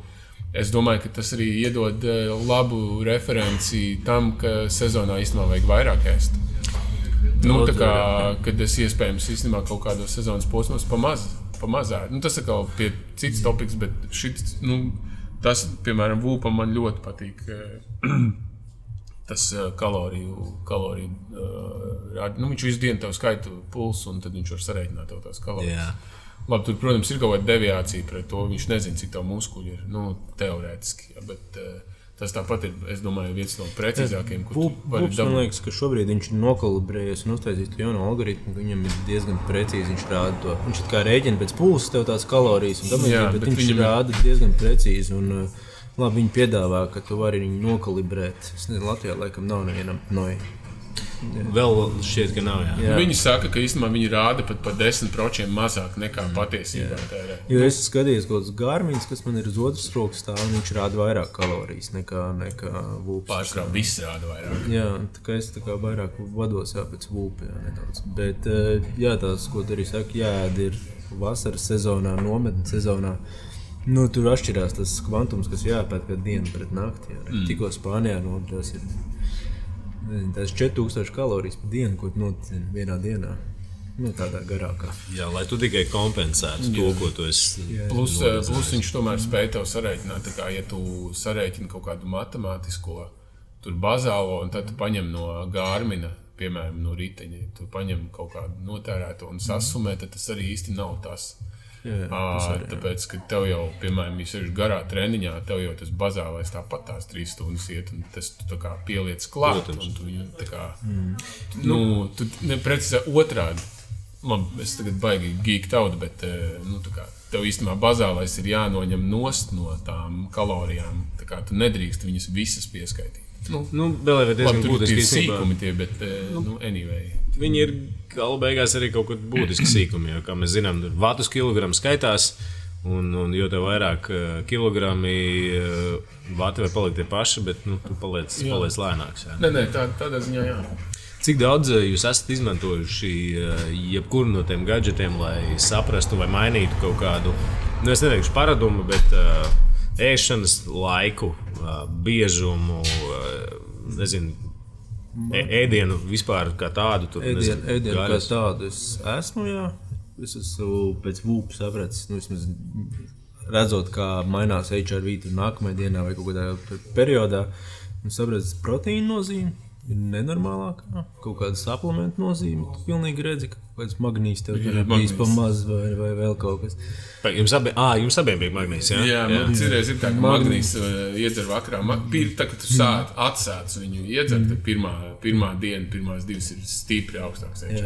es domāju, ka tas arī iedod eh, labu referenci tam, ka sezonā īstenībā vajag vairāk ēst. Nu, tā kā, kad es iespējams īstenībā kaut kādos sezonas posmos pamaz, pamazāju. Nu, tas atkal pie cits topiks, bet šits, nu, tas, piemēram, Vūpam man ļoti patīk. eh, Tas eh, kaloriju, kaloriju. Nu, viņš visu dienu tev skaita pulsu, un tad viņš var sarēķināt tev tās kalorijas. Jā. Labi, tur, protams, ir kaut kāda deviācija pret to. Viņš nezina, cik tā muskuļi ir. Nu, teorētiski. Ja, bet, uh, tas tāpat ir, es domāju, viens no precīzākajiem, Pups, man liekas, ka šobrīd viņš ir nokalibrējies un uztaisījis to jaunu algoritmu. Viņam ir diezgan precīzi. Viņš rāda to. Viņš kā rēķina pēc pulsa tev tās kalorijas, un tam Jā, bet, bet viņš viņam rāda diezgan precīzi. Un, uh, labi, viņi piedāvā, ka tu vari viņu nokalibrēt. Es nezinu, Latvijā laikam nav nevienam noja. Vēl šķiet, ka nav. Jā. Jā. Viņi saka, ka īstenībā viņi rāda pat par 10% mazāk nekā patiesībā tērē. Jo es skaties kaut kāds gārmīns, kas man ir uz otras rokas un viņš rāda vairāk kalorijas nekā, nekā vulpes. Pārsvarā viss rāda vairāk. Jā, tā kā es tā kā vairāk vados jā, pēc jā, nedaudz. Bet eh, jā, tās, ko tu arī saki, jāēd ir vasaras sezonā, nometnes sezonā. Nu, tur atšķirās tas kvantums, kas jāpēta kā diena pret nakti. Jā. Mm. Tikko Spānijā no, tas ir nezinu, tās 4000 kalorijas par dienu, ko nocini vienā dienā. Nu, tādā garākā. Jā, lai tu tikai kompensētu to, ko tu esi. Plus, eh, plus viņš tomēr spēja tev sarēķināt, tā kā ja tu sarēķini kaut kādu matemātisko tur bazālo, un tad tu paņem no gārmina, piemēram, no riteņa, tu paņem kaut kādu notērēto un sasumē, tad tas arī īsti nav tas. Jā, À, tāpēc, ka tev jau, piemēram, ja esi garā treniņā, tev jau tas bazālais tāpat tās trīs stundas iet, un tas tu kā pieliec klāt. Tu kā, mm. nu, tu neprecizē otrādi. Labi, es tagad baigi gīku tautu, bet nu, tā kā, tev īstenībā bazālais ir jānoņem nost no tām kalorijām. Tā kā tu nedrīkst viņas visas pieskaitīt. Nu, Nu, vēl ir labi, diezgan ir būtiski. tie īstenībā. sīkumi, tie, bet, eh, nu, anyway. Viņi ir gala beigās arī kaut kādi būtiski sīkumi. Jo, kā mēs zinām, vatus kilograms skaitās. Un, un jo vairāk uh, kilogrami uh, vati vai paliek tie paši, bet nu, tu paliec, paliec lēnāks. Jā. Nē, nē, tā, tādā ziņā jā. Cik daudz jūs esat izmantojuši jebkuru no tiem gadgetiem, lai saprastu vai mainītu kaut kādu, nu, es neteikšu paradumu, bet uh, ēšanas laiku, biežumu, uh, nezinu, ē- ēdienu vispār kā tādu. Tur, Ēdienu, nezinu, ēdienu kā gaļas. tādu es esmu. Jā. Es esmu pēc vūpa sapratis, nu, vismaz redzot, kā mainās HRV tur nākamajā dienā vai kaut kādā periodā. Nu, sapratis, proteīna nozīme ir nenormālākā. Kaut kāda suplementa nozīme. Tu pilnīgi redzi, ka kaut kāds magnīs tev Jā, ir bijis magnīzs. pa maz vai, vai vēl kaut kas. Pa- Jums abiem, ah, jums abiem bija magnīs. Jā, Jā, jā. Citreiz ir tā, ka magnīs uh, iedzer vakarā. Ma- pir- Tā, kad tu sāc atsāc viņu iedzer, tad pirmā, pirmā diena, pirmās divas ir stipri augstāks. Jā.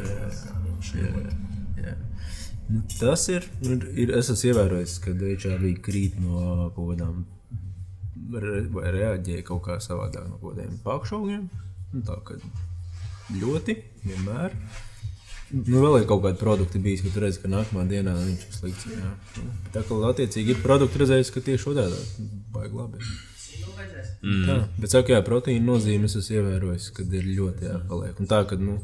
Nu, tas ir. ir, ir es esmu ievērojis, ka HRV krīt no kaut kādām. re- reaģēja kaut kā savādāk no kaut kādiem pakšaugiem. Nu, tā kā ļoti vienmēr. Nu, vēl ir kaut kādi produkti bijis, ka tu redzi, ka nākamā dienā viņš ir slikts. Jā. Nu, Tā kā attiecīgi ir produkti redzējis, ka tieši otrādi baigi labi. Mm. Tā, bet saka, jā, proteīna nozīme es esmu ievērojis, kad ir ļoti jāpaliek. Un tā, ka, nu,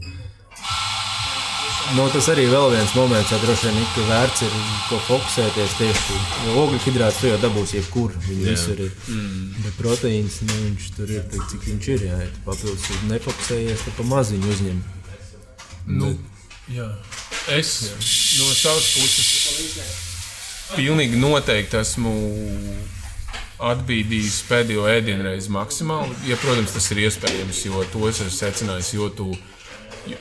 Nu, tas arī vēl viens moments, kad droši vien ir vērts ir ko fokusēties tieši. Jo ogļu hidrāts tu jau dabūsi jebkur, viņi visur ir. Mm. Bet proteīns, nu, viņš tur ir, tik, cik viņš ir. Jā, ja tu papildus nefokusējies, tad pa maziņu uzņem. Nu, jā. Es no savas puses pilnīgi noteikti esmu atbīdījis pēdējo ēdienu reizi maksimāli. Ja, protams, tas ir iespējams, jo to es esmu secinājis. Jo tu, ja,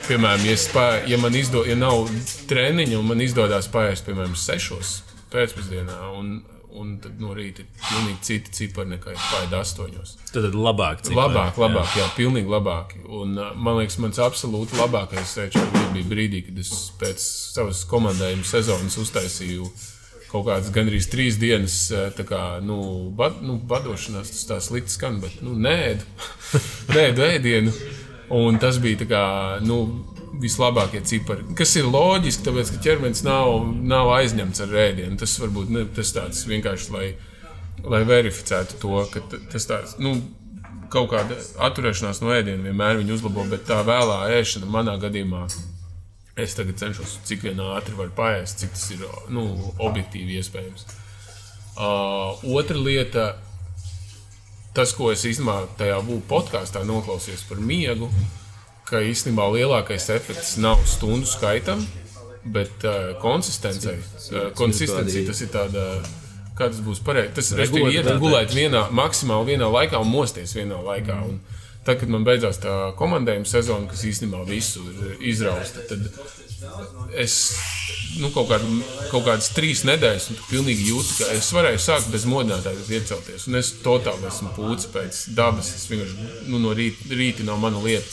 piemēram, ja, es pā, ja man izdo, ja nav treniņa un man izdodas pāriest, piemēram, sešos pēcpusdienā, un, un tad no rīta ir pilnīgi citi cipari nekā pāriest astoņos. Tad tad labāk. cipari. Labāk, labāk, jā, jā pilnīgi labāk. Un, man liekas, mans absolūti labākais ceļš bija brīdī, kad es pēc savas komandējuma sezonas uztaisīju kaut kādas gandrīz trīs dienas, kā, nu, bad, nu badošanās, tas tā slikti skan, bet, nu, nē, nē, ēdienu. Un tas bija kā, nu, vislabākie cipari. Kas ir loģiski, tāpēc, ka ķermenis nav, nav aizņemts ar ēdienu. Tas varbūt ne, tas tāds vienkārši, lai lai verificētu to, ka tas tāds, nu, kaut kāda atturēšanās no ēdiena vienmēr viņu uzlabo, bet tā vēlā ēšana manā gadījumā. Es tagad cenšos, cik vien ātri var paēst, cik tas ir nu, objektīvi iespējams. Uh, otra lieta, tas, ko es īstenībā tajā būtu podkāstā noklausījos par miegu, ka īstenībā lielākais efekts nav stundu skaitam, bet uh, konsistencei. Uh, konsistencija tas ir tāda. Kā tas būs pareizi? Tas ir gulēt vienā, maksimāli vienā laikā un mosties vienā laikā. Un tad, kad man beidzās tā komandējuma sezona, kas īstenībā visu ir izrausta, tad es nu, kaut, kādu, kaut kādas trīs nedēļas pilnīgi jūtu, ka es varēju sākt bez modinātājas iecelties. Un es totāli esmu pūcis pēc dabas. Es vienkārši nu, no rīta, rīta nav mana lieta.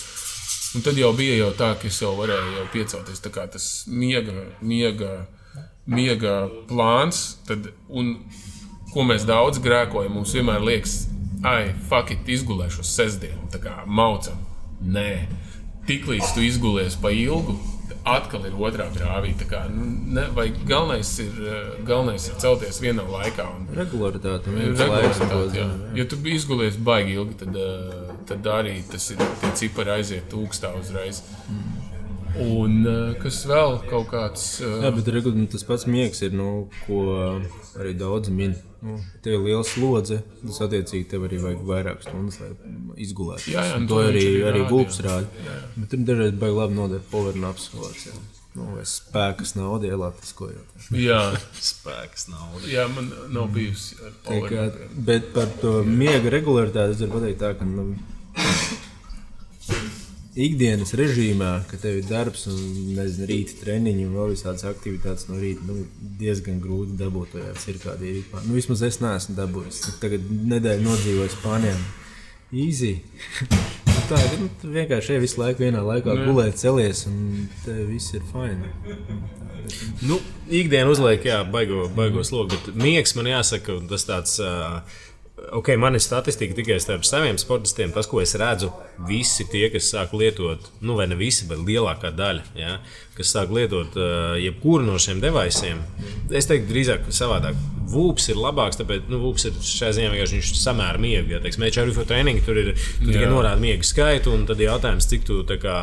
Un tad jau bija jau tā, ka es jau varēju jau piecelties. Tā kā tas miega, miega, miega plāns, tad, un ko mēs daudz grēkojam, mums vienmēr liekas, ai, fuck it, izgulēšos sestdienu, tā kā maucam. Nē, tiklīdz tu izgulies pa ilgu, atkal ir otrā grāvī. Kā, nu, ne, vai galvenais ir, eh, galvenais ir celties vienā laikā. Un, Regularitāte. Regularitāte, jā. Ja tu biji izgulies baigi ilgi, tad, eh, tad arī tas ir tie cipari aiziet augstā uzreiz. Un eh, kas vēl kaut kāds. Jā, bet regu, nu, tas pats miegs ir, nu, ko arī daudz min. Nu, tev ir liela slodze, tas attiecīgi tev arī vajag vairāk stundas, lai izgulētu. Jā, jā, un to arī, arī gulbs rāda. Bet tur dažreiz baigi labi noder power un apskolāts. Nu, vai spēkas nauda ielātas, ko jau. Jā, Spēks nav. jā, man nav bijusi kā, bet par to miega regularitāti es varu pateikt tā, ka nu, ikdienas režīmā, ka tev ir darbs un nezinu, rīta treniņi un vēl visādas aktivitātes no rīta, nu, diezgan grūti dabūt to cirkādī ritmā. Nu, vismaz es neesmu dabūjis. Tagad nedēļu nodzīvoju Spānijā. Easy. Nu, Tā ir nu, vienkārši visu laiku vienā laikā, gulēt, celies, un viss ir fini. Nu, ikdiena uzliek, jā, baigo, baigo slogu, bet miegs man jāsaka, tas tāds. Uh, ok, man ir statistika tikai starp saviem sportistiem. Tas, ko es redzu, visi tie, kas sāk lietot, nu, vai ne visi, bet lielākā daļa, ja, kas sāk lietot uh, jebkuru no šiem devaisiem, es teiktu, drīzāk savādāk. Vūps ir labāks, tāpēc nu, Vūps ir šajā ziņā vienkārši viņš samērā miega. Ja, teiksim, HRV for training tur ir tu tikai norāda miega skaitu, un tad jautājums, cik tu tā kā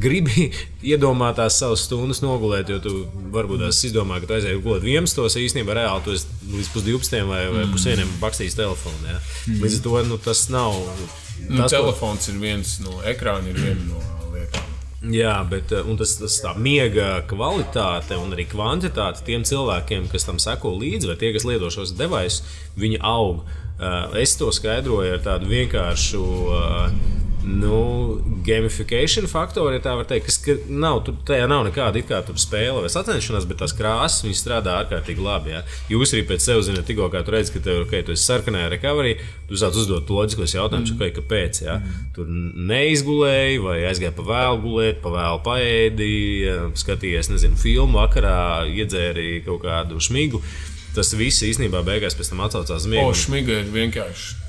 gribi iedomāties savas stundas nogulēt, jo tu varbūt tās izdomā, ka tu aizēji gulēt 11. īstenībā reāli tu esi līdz pusdivstiem vai, vai pusdieniem bakstījis telefonu. Ja? Līdz ar to nu, tas nav. Nu, Tas, ko, telefons ir viens no ekrāna, ir viena no lietām. jā, bet un tas, tas tā miega kvalitāte un arī kvantitāte tiem cilvēkiem, kas tam seko līdzi, vai tie, kas lieto šos devaisus, viņi aug. Uh, Es to skaidroju ar tādu vienkāršu uh, nu, gamification faktoru, ja tā var teikt, kas ka nav, tur, tajā nav nekāda it kā spēle vai sacensšanās, bet tās krāsas viņas strādā ārkārtīgi labi. Ja? Jūs arī pēc sevis zināt, tikko kā tu redz, ka tev okay, tu esi sarkanajā recovery, tu sāc uzdot loģiskos jautājumus, mm. okay, kāpēc. Ja? Mm. Tur neizgulēji vai aizgāji pa vēlu gulēt, pa vēlu paēdi, skatījies, nezinu, filmu vakarā, iedzēri kaut kādu šmigu. Tas viss īstenībā beigās pēc tam atcaucās uz O, šmiga ir vienkārši.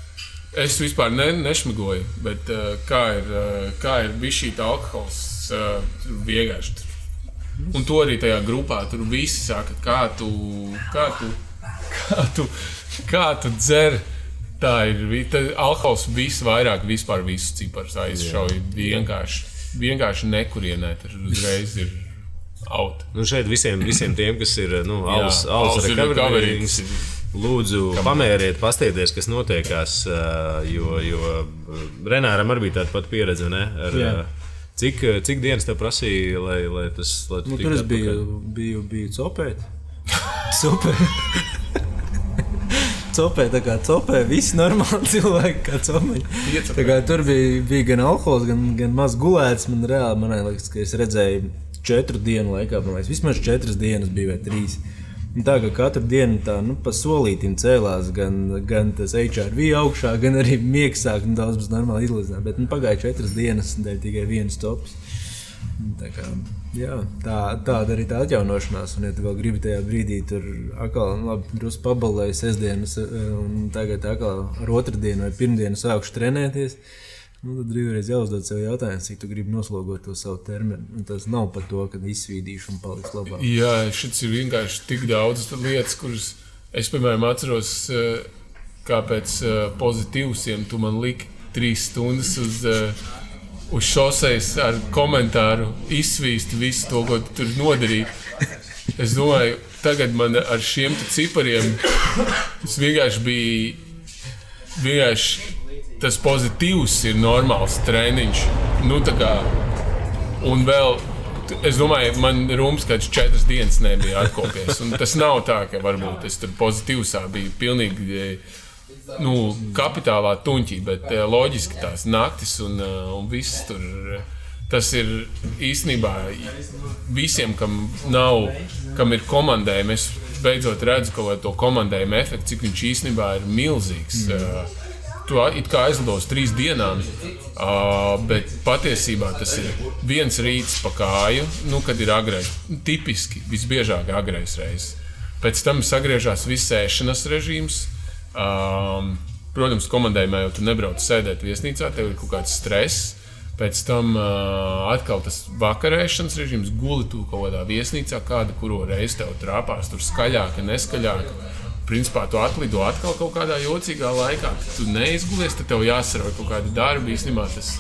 Es vispār ne, nešmigoju, bet uh, kā ir, uh, kā ir bijis šī alkohols, uh, tur vienkārši. Un to arī tajā grupā tur visi saka, kā tu, kā tu, kā tu, kā tu dzer. Tā ir alkohols visvairāk, vispār visus ciparus aizšauja. Vienkārši, vienkārši nekurienē tur uzreiz ir out. Nu, šeit visiem, visiem tiem, kas ir nu, alus, alus alus recovery, recovery, Lūdzu, pamēriet, paskatieties, kas notiekās. Jo, jo Renāram arī bija tāda pati pieredze. Ar, Jā. Cik, cik dienas tev prasīja, lai, lai tas lai tu Nu, tur atpakaļ? biju, biju, copēt. Super. Copē, tā kā copē, visi normāli cilvēki, kā kā tur bija, bija gan alkohols, gan, gan maz gulēts. Man reāli, man liekas, ka es redzēju četru dienu laikā, man liekas, vismaz četras dienas bija vai trīs. Un tā kā katru dienu tā, nu, pa solītam cēlās, gan, gan tas HRV augšā, gan arī miegs sāk nu, daudz normāli izlīdzināt. Bet nu, pagāja četras dienas, dēļ tikai viens tops. Tā, kā, jā, tā, tāda arī tā atjaunošanās. Un, ja tu vēl gribi tajā brīdī, tur atkal nu, labi, drusku pabalēji sestdienas, eh, un tagad atkal ar otrdienu vai pirmdienu sākšu trenēties. Nu, tad brīvreiz jāuzdod sev jautājumu, cik tu gribi noslogot to savu termiņu. Tas nav par to, ka izsvīdīšu un paliks labāk. Jā, šis ir vienkārši tik daudz lietas, kuras es, piemēram, atceros, eh, kāpēc eh, pozitīviem tu man liki trīs stundas uz, eh, uz šoseis ar komentāru, izsvīst visu to, ko tu tur nodarīji. Es domāju, tagad man ar šiem cipariem tas vienkārši bija. Vienkārši tas pozitīvs ir normāls treniņš. Nu, kā, un vēl Es domāju, man rūms kāds četras dienas nebija atkopies. Un tas nav tā, ka varbūt es tur pozitīvsā biju pilnīgi eh, nu, kapitālā tuņķī, bet eh, loģiski tās naktis un, eh, un viss tur. Tas ir īstenībā visiem, kam nav, kam ir komandējumi. Es beidzot redzu kādu to komandējumu efektu, cik viņš īstenībā ir milzīgs. Mm. Tu it kā aizlido uz trīs dienām, uh, bet patiesībā tas ir viens rīts pa kāju, nu, kad ir agrais. Tipiski visbiežāk agrais reizes. Pēc tam sagriežās viss ēšanas režīms. Um, protams, komandējumā jau tu nebrauc sēdēt viesnīcā, tev ir kaut kāds stress. Pēc tam uh, atkal tas vakarēšanas režīms, guli tu kaut kādā viesnīcā, kāda kuru reizi tev trāpās, tur skaļāk, neskaļāk. Principā tu atlido atkal kaut kādā jocīgā laikā, tad tu neizgulies, tad tev jāsarauj kaut kādi darbi. Īstenībā tas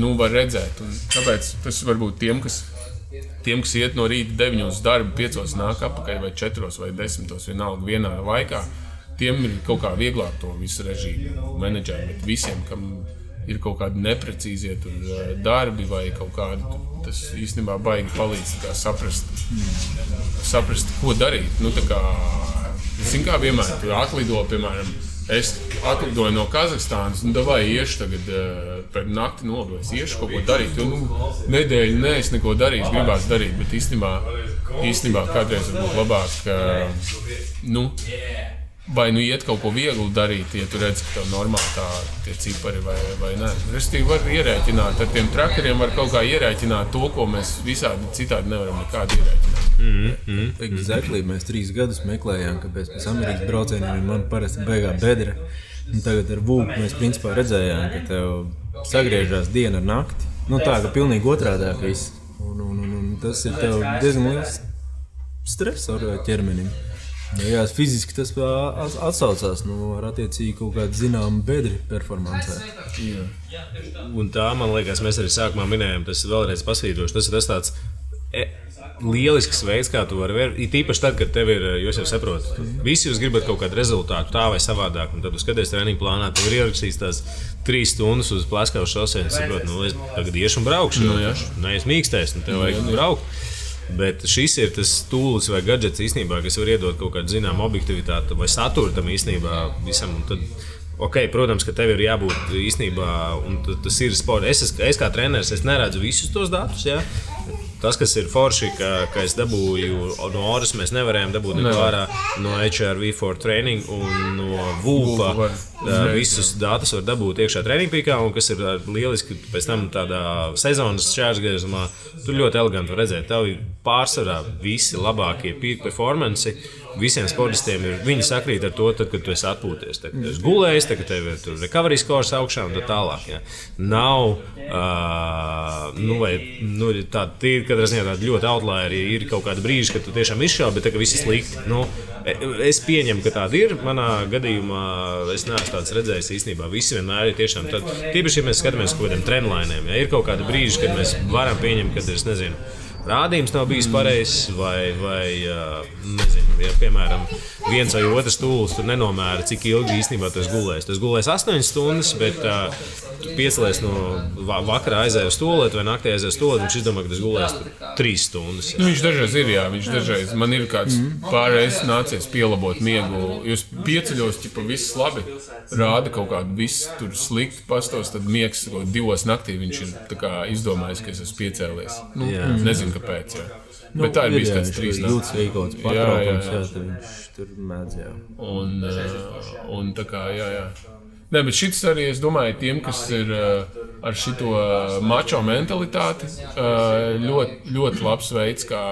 nu, var redzēt. Un tāpēc tas varbūt tiem, kas, tiem, kas iet no rīta 9 uz darbu, 5 nāk atpakaļ vai 4 vai 10, vienalga vienā laikā, tiem ir kaut kā vieglāk to visu režīmu menedžēt. Bet visiem, kam ir kaut kādi neprecīzie tur, eh, darbi vai kaut kādi, tas īstenībā baigi palīdz saprast, saprast, ko darīt. Nu, kā, Zini, kā vienmēr tur atlido, piemēram, es atlidoju no Kazahstānas, un vai iešu tagad uh, pēc nakti nodoju, es iešu kaut ko darīt. Jo, nu, nedēļu nē, es neko darīju, gribās darīt, bet īstenībā, īstenībā kādreiz varbūt labāk. Uh, nu, Vai nu iet kaut ko vieglu darīt, ja tu redz, ka tev normāli tā tie cipari vai, vai nē. Restīvi var ierēķināt ar tiem trakeriem, var kaut kā ierēķināt to, ko mēs visādi citādi nevaram nekādi ierēķināt. Exactly. Mēs trīs gadus meklējām, kāpēc pēc Amerikas braucieniem man parasti beigā bedra. Un tagad ar Vūku mēs principā redzējām, ka tev sagriežās diena ar nakti. Nu, tā kā pilnīgi otrādi viss. Un, un, un, un tas ir diezgan liels stress ar ķermenim. Nu, jā, fiziski tas atsaucās nu, ar attiecīgi kaut kādu zināmu bedri performancē. Un tā, man liekas, mēs arī sākumā minējām, tas vēlreiz pasvītroši. Tas ir tas tāds e, lielisks veids, kā tu vari vērtēt. It īpaši tad, kad tev ir, jūs jau saprotat, visi jūs gribat kaut kādu rezultātu tā vai savādāk. Un tad jūs skatāties treniņu plānā, tev ir ierakstīts tās trīs stundas uz plakāta šosei. Es saprotu, nu, es tagad iešu un braukšu. Nu, jā, nē, es mīkstēs, un tev vajag braukt. Bet šis ir tas tūlis vai gadgets īstenībā, kas var iedot kaut kādu zināmu objektivitāti vai saturu tam īstenībā visam. Un Tad, okay, protams, ka tev ir jābūt īstenībā, un tas ir sports. Es, es, es kā treneris, es neredzu visus tos datus. Ja? Tas, kas ir forši, ka, ka es dabūju no Oras, mēs nevarējām dabūt neko ārā no HRV4 training un no Uh, visus datus var dabūt iekšā treniņa pīkā, un kas ir lieliski pēc tam tādā sezonas šķērsgriezumā. Tur ļoti eleganti var redzēt, tev pārsvarā visi labākie peak performanci. Visiem sportistiem ir viņi sakrīt ar to, tad, kad tu esi atpūties. Tad, kad esi gulējis, tad, kad tev ir recovery scores augšā un tā tālāk. Ja. Nav, uh, nu, vai, nu, tāda tīra, kad ziņā tāda ļoti outlieri ir kaut kāda brīža, kad tu tiešām izšāvi, bet tagad viss ir slikti. Nu, e- es pieņemu, ka tāda ir. Manā gadījumā es neesmu tāds redzējis īstenībā. Visi vienmēr ir tiešām tādi. Tīpaši, ja mēs skatāmies uz kaut kādiem trendlainiem, ja ir kaut kāda brīža, kad mēs varam pieņemt, ka es nezinu. Rādījums nav bijis pareizs, vai, vai nezinu, ja, piemēram, viens vai otrs stūlis tur nenomēra, cik ilgi īstenībā tas gulēs. Tas gulēs 8 stundas, bet uh, tu piecelies no va vakara aizēju uz stūlēt vai naktī aizēju uz stūlēt, viņš izdomā, ka tas gulēs 3 stundas. Nu, viņš dažreiz ir, jā, viņš dažreiz man ir kāds pārējais nācies pielabot miegu. Jūs pieceļos, ja viss labi, rāda kaut kādu visu tur sliktu pastos, tad miegs divos naktī viņš ir kā izdomājis, ka es esmu piecēlies. Nu, nezinu, kāpēc. Jā. Nu, Bet tā ir bijusi kāds trīs naktis. arī kaut kāds Jā, jā, pārtraukums, jā. jā, viņš tur mēdz, jā. Un, uh, un tā kā, jā, jā. Nē, bet šis arī, es domāju, tiem, kas ir uh, ar šo mačo mentalitāti, uh, ļoti, ļoti labs veids, kā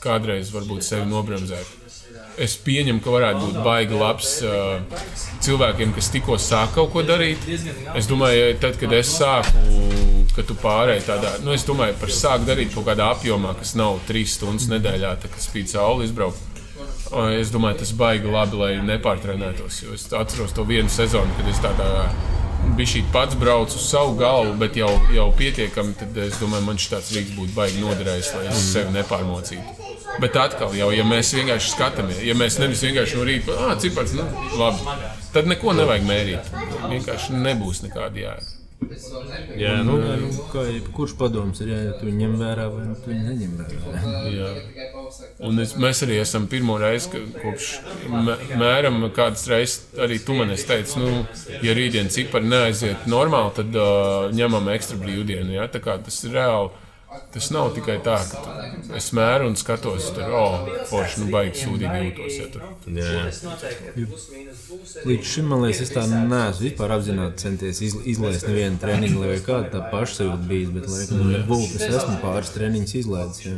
kādreiz varbūt sevi nobremzēt. Es pieņemu, ka varētu būt baigi labs uh, cilvēkiem, kas tikko sāk kaut ko darīt. Es domāju, tad, kad es sāku, kad tu pārēji tādā, nu, es domāju par sāku darīt kaut kādā apjomā, kas nav trīs stundas nedēļā, tad, kad spīd saule izbraukt. Es domāju, tas baigi labi, lai nepārtrenētos. Es atceros to vienu sezonu, kad es tādā bija šī pats braucu uz savu galvu, bet jau, jau pietiekami. Tad es domāju, man šis rīks būtu baigi noderējis, lai es sevi nepārmocītu. Bet atkal, jau, ja mēs vienkārši skatāmies, ja mēs nevis vienkārši no rīta, ah, cipars, nu, labi, tad neko nevajag mērīt. Vienkārši nebūs nekāda jēga. Jā, nu, Nu, nu, kā jebkurš padoms ir, jā, ja tu ņem vērā vai nu tu neņem vērā. Jā. Un es, mēs arī esam pirmo reizi, kopš mē- mēram kādas reizes arī tu man esi teicis, nu, ja rītdien cipari neaiziet normāli, tad uh, ņemam ekstra brīvdienu. Ja? Tā kā tas ir reāli. Tas nav tikai tā, ka es mēru un skatos, tur, oh, forši, nu, baigi sūdīgi jūtos. Ja, tur. jā. Līdz šim man liekas, es tā neesmu vispār apzināti centies iz, izlaist nevienu treniņu, lai kāda tā pašsajūta bijis. Bet, lai gan ar būtu, es esmu pāris treniņus izlaidis. jā.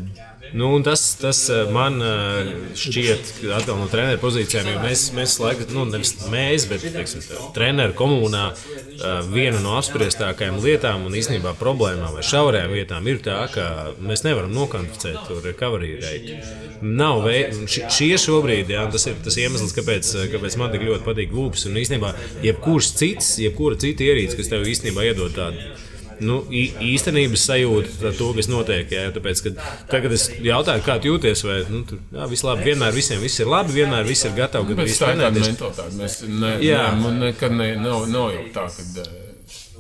Nu, tas, tas eh, man eh, šķiet, ka atkal no treneru pozīcijām, jo mēs, mēs laikam, nu, nevis mēs, bet teiksim, treneru komunā eh, viena no apspriestākajām lietām un īstenībā problēmām vai šaurajām vietām ir tā, ka mēs nevaram nokvantificēt to recovery rate. Nav veids, šie šobrīd, jā, tas ir tas iemesls, kāpēc, kāpēc man tik ļoti patīk lūpas. Un īstenībā, jebkurš cits, jebkura cita ierīce, kas tev īstenībā iedod tādu nu, īstenības sajūta to, kas notiek. Jā, tāpēc, kad tagad es jautāju, kā jūties, vai nu, tur jā, viss labi, vienmēr visiem viss ir labi, vienmēr viss ir Bet viss tā ir tāda mentalitāte. Mēs ne, ne, man nekad ne, nav, nav jau tā, ka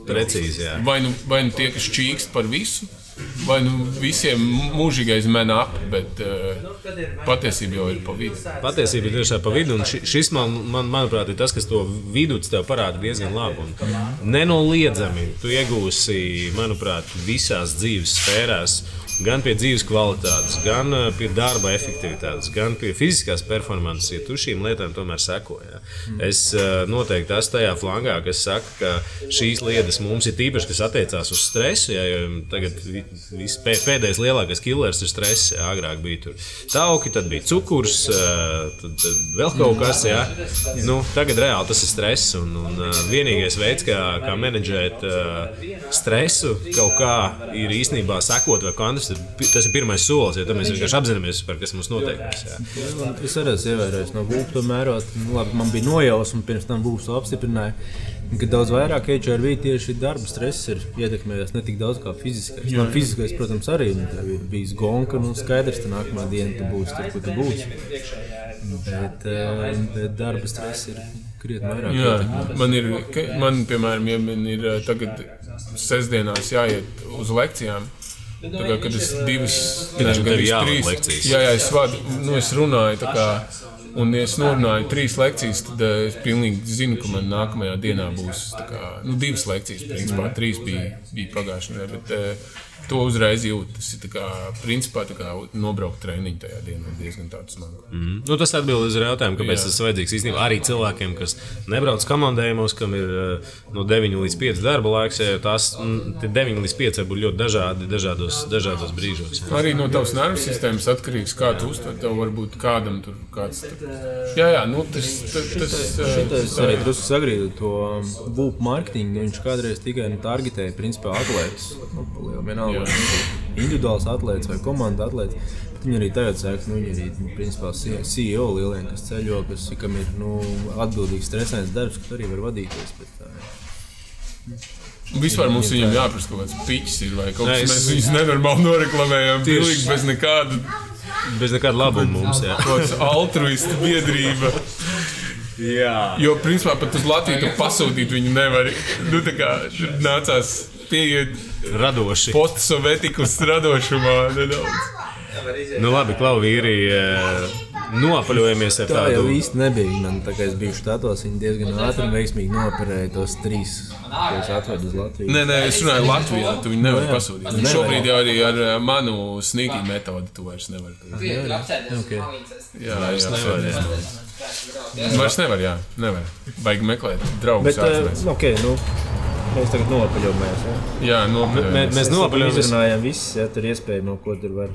Precīzi, jā. vai nu, vai nu tie, kas čīkst par visu, vai nu visiem mūžīgais ap, bet uh, patiesība jau ir pa vidu. Patiesība ir tieši tā pa vidu, un ši- šis, man, man, manuprāt, ir tas, kas to vidu tev parāda diezgan labi. Un nenoliedzami tu iegūsi, manuprāt, visās dzīves sfērās gan pie dzīves kvalitātes, gan uh, pie darba efektivitātes, gan pie fiziskās performances, ja tu šīm lietām tomēr seko. Ja. Es uh, noteikti esmu tajā flangā, kas saka, ka šīs lietas mums ir tīpaši, kas attiecās uz stresu. Jo tagad viss pēdējais lielākais killers ir stress. Ja, agrāk bija tur tauki, tad bija cukurs, uh, tad, tad vēl kaut kas. Ja. Nu, tagad reāli tas ir stress. Un, un vienīgais veids, kā, kā menedžēt stresu, kaut kā ir īstenībā sekot vai kvantificēt tas ir, tas ir pirmais solis, jo mēs vienkārši apzināmies, par kas mums notiek. Es arī esmu ievērojis no būvniecības, mērot, nu, labi, man bija nojausma, pirms tam būvs to apstiprināja. Ka daudz vairāk HRV tieši darba stress ir ietekmējis ne tik daudz kā fiziskais. Man fiziskais, protams, arī nu, bijis gonka, nu skaidrs, ka nākamā diena tu būsi tur, kur tu būsi. Bet, eh, bet darba stress ir krietni vairāk. Jā, man ir, man, piemēram, ja man ir eh, tagad sestdienās jāiet uz lekcijām, Kā, kad es divas, ne, trīs lekcijas. Jā, jā, es, vadu, nu, es runāju. Kā, un, ja es norunāju trīs lekcijas, tad uh, es pilnīgi zinu, ka man nākamajā dienā būs kā, nu, divas lekcijas. Principā trīs bija, bija pagājušajā nedēļā. To uzreiz jūt. Tas ir kā, principā kā nobraukt treniņu tajā dienā diezgan smagu. Mm. Nu, tas atbild uz jautājumu, kāpēc Jā. tas ir vajadzīgs īstenībā arī cilvēkiem, kas nebrauc komandējumos, kam ir eh, no 9 līdz 5 darba laiks. Ja tās 9 mm, līdz 5 var būt ļoti dažādi dažādos, dažādos brīžos. Arī no tavas nervu sistēmas atkarīgs, kā tu uztver. Tev varbūt kādam tur kāds. Tur... Jā, jā, nu, tas, tas, tas, tas arī drusku sagrīdu to būvniecību mārketingu. Viņš kādreiz tikai nu, targetēja principā atlētus. Nu, individuāls atlētājs vai komandas atlētājs. Viņi arī tagad saka, ka nu, viņi ir nu, principā, CEO lieliem, kas ceļo, kas, kam ir nu, atbildīgs, stresains darbs, kas arī var vadīties. Bet, tā, ja. Vispār mums viņam jāprasa kaut kāds ir, vai kaut kas tāds. Mēs viņus nenormāli noreklamējam, pilnīgi bez nekāda. Bez nekāda labuma mums. Jā, kaut kāds altruistu biedrība. Jā. Jo, principā, pat uz Latviju pasūtīt viņu nevar. Nu, tā kā nācās pieiet radoši. Postsovetikus radošumā nedaudz. Nu, labi, klau vīri. Eh, nopaļojamies ar tā tādu. Tā jau īsti nebija. Man tā kā es biju štatos, viņi diezgan ātri un veiksmīgi noperēja tos trīs, ko es atvedu uz Latviju. Nē, nē, es runāju Latvijā, tu viņu nevari no, pasūtīt. Un šobrīd jau arī ar eh, manu sniegī metodi tu vairs nevari. Okay. jā, vairs nevar. Jā. Vairs nevar, jā, nevar. Vajag meklēt draugus. Bet, uh, okay, nu, Mēs tagad nopaļojamies. Ja? Jā, nopaļojamies. Mēs, mēs nopaļojamies. Mēs izrunājam visus, ja tur iespējamo, ko tur var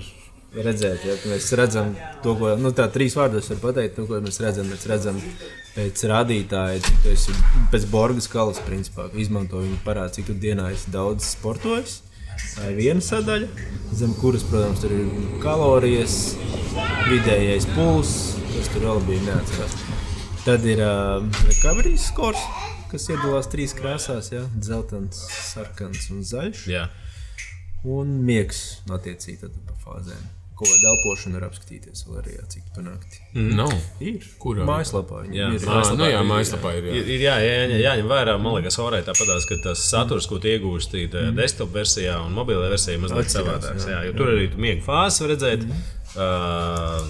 redzēt. Ja? Mēs redzam to, ko nu, tā trīs vārdos var pateikt, to, ko mēs redzam. Mēs redzam pēc rādītāja, cik tu esi pēc Borgas kalas, principā, izmanto viņu parādu, cik tu dienā esi daudz sportojis. Tā ir viena sadaļa, zem kuras, protams, tur ir kalorijas, vidējais pulss, kas tur vēl bija neatcerās. Tad ir uh, recovery scores kas iedalās trīs krāsās, ja? dzeltens, sarkans un zaļš. Jā. Un miegs attiecīgi pa fāzēm. Ko elpošana var apskatīties vēl arī, cik panākti. Mm. No. Ir. Kurā? Mājaslapā. Jā, ir. Mājaslapā, nu, jā, mājaslapā ir. Jā, ir, jā, jā, jā, jāņem vērā, man liekas, horai tāpatās, ka tas saturs, ko iegūsti mm. desktop versijā un mobilajā versijā, mazliet savādāks. Jā, jo tur arī tu miega fāzes var redzēt mm. uh,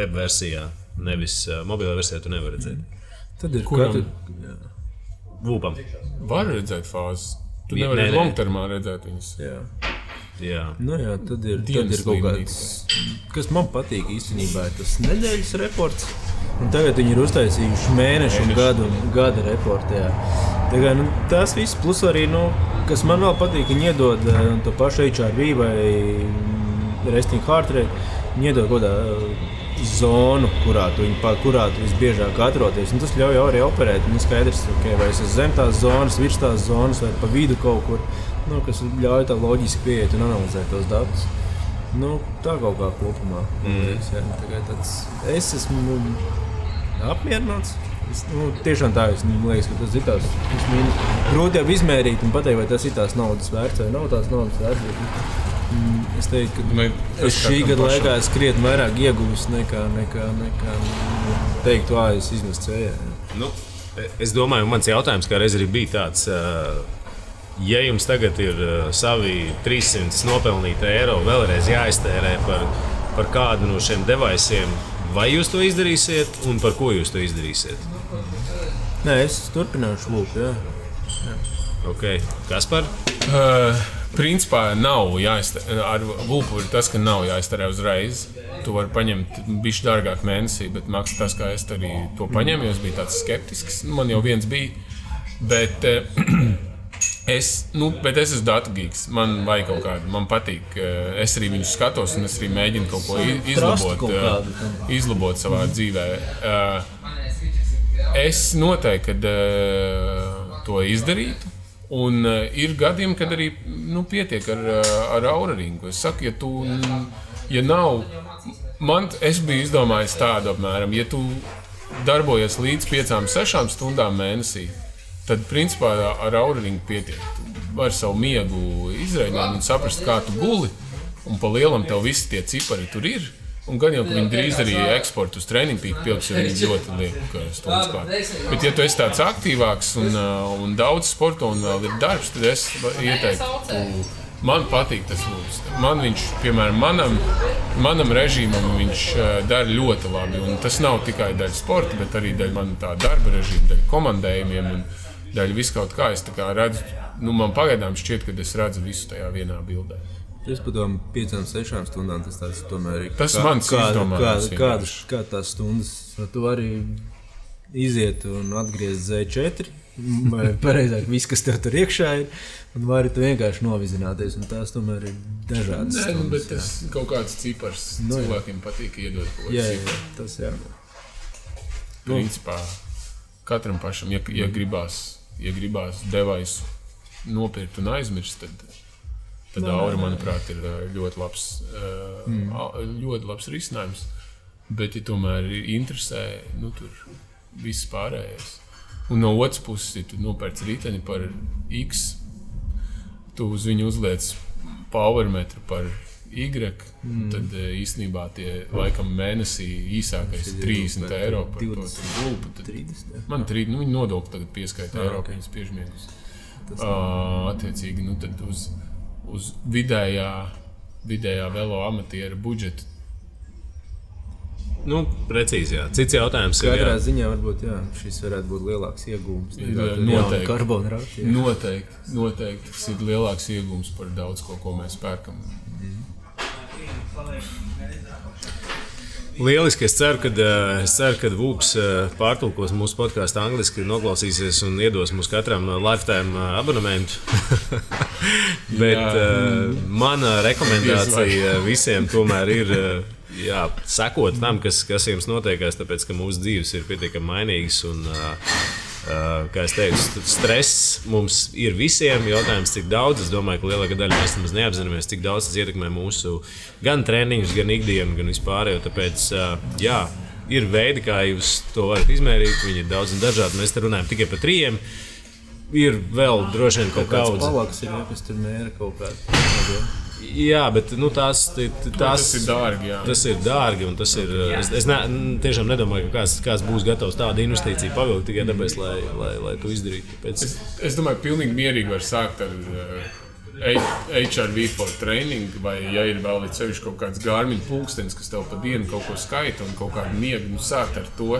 web versijā, nevis uh, mobilajā versijā tu nevari redzēt. Mm. Tad ir Kuram? katru Vūpam. Var redzēt fāzes. Tu nevari longtermā redzēt viņas. Jā. Jā. Nu, jā, tad ir, tad ir kaut kāds, kas man patīk īstenībā, ir tas nedēļas reports. Un tagad viņi ir uztaisījuši mēnešu un gadu, gada reportu. Kā, nu, tas viss, plus arī, nu, kas man vēl patīk, viņi iedod uh, to pašu HRV vai Resting Heart Rate. Viņi iedod kaut kādā zonu, kurā tu, viņu, kurā tu visbiežāk atrodies. Un tas ļauj arī operēt. Nu, skaidrs, okay, vai es esmu zem tās zonas, virs tās zonas vai pa vidu kaut kur, nu, kas ļauj tā loģiski pieiet un analizēt tos datus. Nu, tā kaut kā kopumā. Mm. Liekas, tāds, es esmu apmierināts. Es, nu, tiešām tā es, liekas, ka tas ir tāds grūti izmērīt un pateikt, vai tas ir tās naudas vērts vai nav tās naudas vērts. Mm, es teiktu, ka Vai es šī gada laikā esmu krietni vairāk ieguvis nekā, nekā, nekā teikt, ka es izmestu vējā. Nu, es domāju, mans jautājums kādreiz arī bija tāds. Ja jums tagad ir savi 300 nopelnīti eiro vēlreiz jāiztērē par, par kādu no šiem devaisiem, vai jūs to izdarīsiet un par ko jūs to izdarīsiet? Nē, es turpināšu lūk. Jā. Jā. Okay. Kas par? Uh, principā nav jāiztērē. Ar vulpu ir tas, ka nav jāiztērē uzreiz. Tu vari paņemt bišķi dārgāk mēnesī, bet maksā tas, kā es arī to paņēmu, es biju tāds skeptisks. Nu, Man jau viens bija. Bet, eh, Es, nu, bet es esmu datugīgs. Man vajag kaut kādu, man patīk. eh, Es arī viņu skatos, un es arī mēģinu kaut ko izlabot, kaut eh, izlabot savā dzīvē. Eh, Es noteikti kad, to izdarītu. Un uh, ir gadiem, kad arī nu, pietiek ar, uh, ar aura ringu. Es saku, ja tu ja nav, man, es biju izdomājis tādu apmēram, ja tu darbojies līdz 5-6 stundām mēnesī, tad principā ar aura ringu pietiek. Tu vari savu miegu izreikot un saprast, kā tu guli. Un pa lielam tev visi tie cipari tur ir. Un gan jau, viņi drīz arī eksportu uz treniņu pīku pilns, jo viņi ļoti liek stundas klāt. Bet, ja tu esi tāds aktīvāks un, uh, un daudz sporto un vēl ir darbs, tad es ieteiktu. Man patīk tas mūks. Man viņš, piemēram, manam, manam režīmam, viņš uh, dara ļoti labi. Un tas nav tikai daļa sporta, bet arī daļa man tā darba režīma, daļa komandējumiem un daļa viskaut kā. Es kā redzu, nu, man pagaidām šķiet, ka es redzu visu tajā vienā bildē. Es padomāju, piecām, sešām stundām tas tāds tomēr ir. Tas mans izdomājums kā, kādas, kā tās stundas, vai tu vari iziet un atgriezt Z4, vai pareizāk, viss, kas tev tur iekšā ir, un vari tu vienkārši novizināties, un tās tomēr ir dažādas. Nē, nu, bet stundas, tas kaut kāds cipars Nu, jā. cilvēkiem patīk iedot kaut ko jā. jā, jā, tas jā. Principā katram pašam, ja, ja gribās, ja gribās devaisu nopirkt un aizmirst, tad, tad aura, manuprāt, ir ļoti labs, ā, ļoti labs risinājums. Bet, ja tomēr ir interesē, nu tur viss pārējais. Un no otras puses, ja tu nopērci rīteni par X, tu uz viņu uzliec powermetru par Y, mm. tad īstenībā tie laikam mēnesī īsākais ir 30 eiro par to 20. gulpu. Tad 30. jā. Man trīs, nu, viņi nodokli tagad pieskaita Ah, eiro, ok. ka viņas piežmiegus. Uh, attiecīgi, nu, tad uz, uz vidējā, vidējā velo amatiera budžeta. Nu, precīzi, jā. Cits jautājums ir, Katrā jā. ziņā varbūt jā, šis varētu būt lielāks iegūms. Jā, noteikti. Karbonrāti. jā. Noteikti, noteikti tas ir lielāks iegūms par daudz ko, ko mēs pērkam. Lieliski. Es ceru, ka, eh, es ceru, ka Vūps eh, pārtulkos mūsu podkāstu angliski, noklausīsies un iedos mums katram eh, lifetime abonementu. Bet Jā. mana rekomendācija visiem tomēr ir jā, sekot tam, kas, kas jums notiekās, tāpēc ka mūsu dzīves ir pietiekami mainīgas. Un, Uh, kā jau teicu, st- stress mums ir visiem. Jautājums, cik daudz. Es domāju, ka lielākā daļa mēs nemaz neapzināmies, cik daudz tas ietekmē mūsu gan treniņus, gan ikdienu, gan vispārējo. Tāpēc, uh, jā, ir veidi, kā jūs to varat izmērīt. Viņi ir daudz un dažādi. Mēs te runājam tikai par trījiem. Ir vēl droši vien kaut Kāds kāds palaks ir, ja, kas tur mēra kaut kādā. Jā, bet nu, tās, t- t- tās Tas ir dārgi. Jā. Tas ir dārgi, un tas ir. Es, es ne, tiešām nedomāju, ka kāds, kāds būs gatavs tādu investīciju pavilkt tikai tāpēc, lai, lai, lai to izdarītu. Tāpēc, Es, es domāju, ka pilnīgi mierīgi var sākt ar uh, HRV for training, vai ja ir vēl sevišķi kaut kāds gārmiņu pulkstenis, kas tev pa dienu kaut ko skaita un kaut kādu miegu, nu sākt ar to.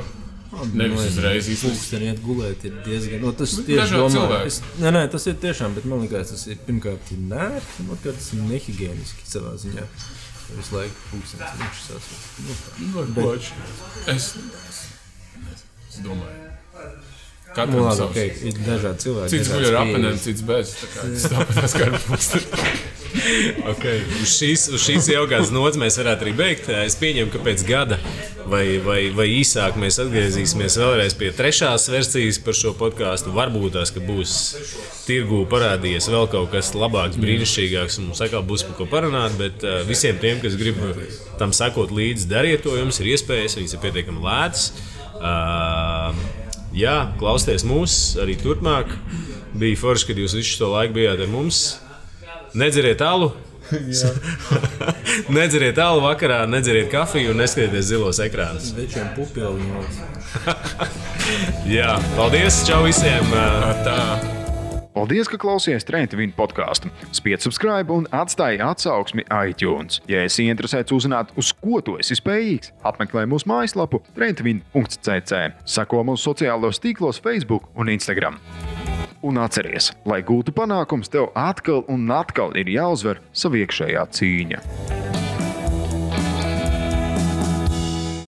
Nevis uzreiz izlūgt. Pūksteni iet gulēt ir diezgan. No, tas Bet tieši domāju. Es, nē, nē, tas ir tiešām, bet man liekas, tas ir pirmkārt ir nērti, un otrkārt tas ir nehigiēniski savā ziņā. Visu laiku pūkstens viņš sasauc. Nu. Varbūt. Es, es, es domāju, Nu, katram labi, okay. Ir dažādi cilvēki. Cits guļ ar pieejas. cits bez. Tā tas ar pulksteni. okay. uz, šīs, uz šīs jaukās nots mēs varētu arī beigt. Es pieņemu, ka pēc gada vai, vai, vai īsāk mēs atgriezīsimies vēlreiz pie trešās versijas par šo podkāstu. Varbūt tās, būs tirgū parādījies vēl kaut kas labāks, brīnišķīgāks, un mums atkal būs par ko parunāt. Bet uh, visiem tiem, kas grib tam sekot līdzi, dariet to. Jums ir iespējas, viņas ir pietiekami lētas. Uh, jā, klausieties mūs arī turpmāk. Bija forši, kad jūs visu šo laiku bijāt ar mums. Nedzeriet alu. nedzeriet alu vakarā, nedzeriet kafiju un neskatieties zilos ekrānus. Večiem pupēlim. Jā, paldies! Čau visiem! Tā. Paldies, ka klausījāties Trenta Vīna podkāstu. Spied subscribe un atstāj atsauksmi iTunes. Ja esi interesēts uzzināt, uz ko tu esi spējīgs, apmeklē mūsu mājaslapu trentavīna.cc. Seko mūsu sociālajos tīklos, Facebook un Instagram. Un atceries, lai gūtu panākums, tev atkal un atkal ir jāuzvar sava iekšējā cīņa.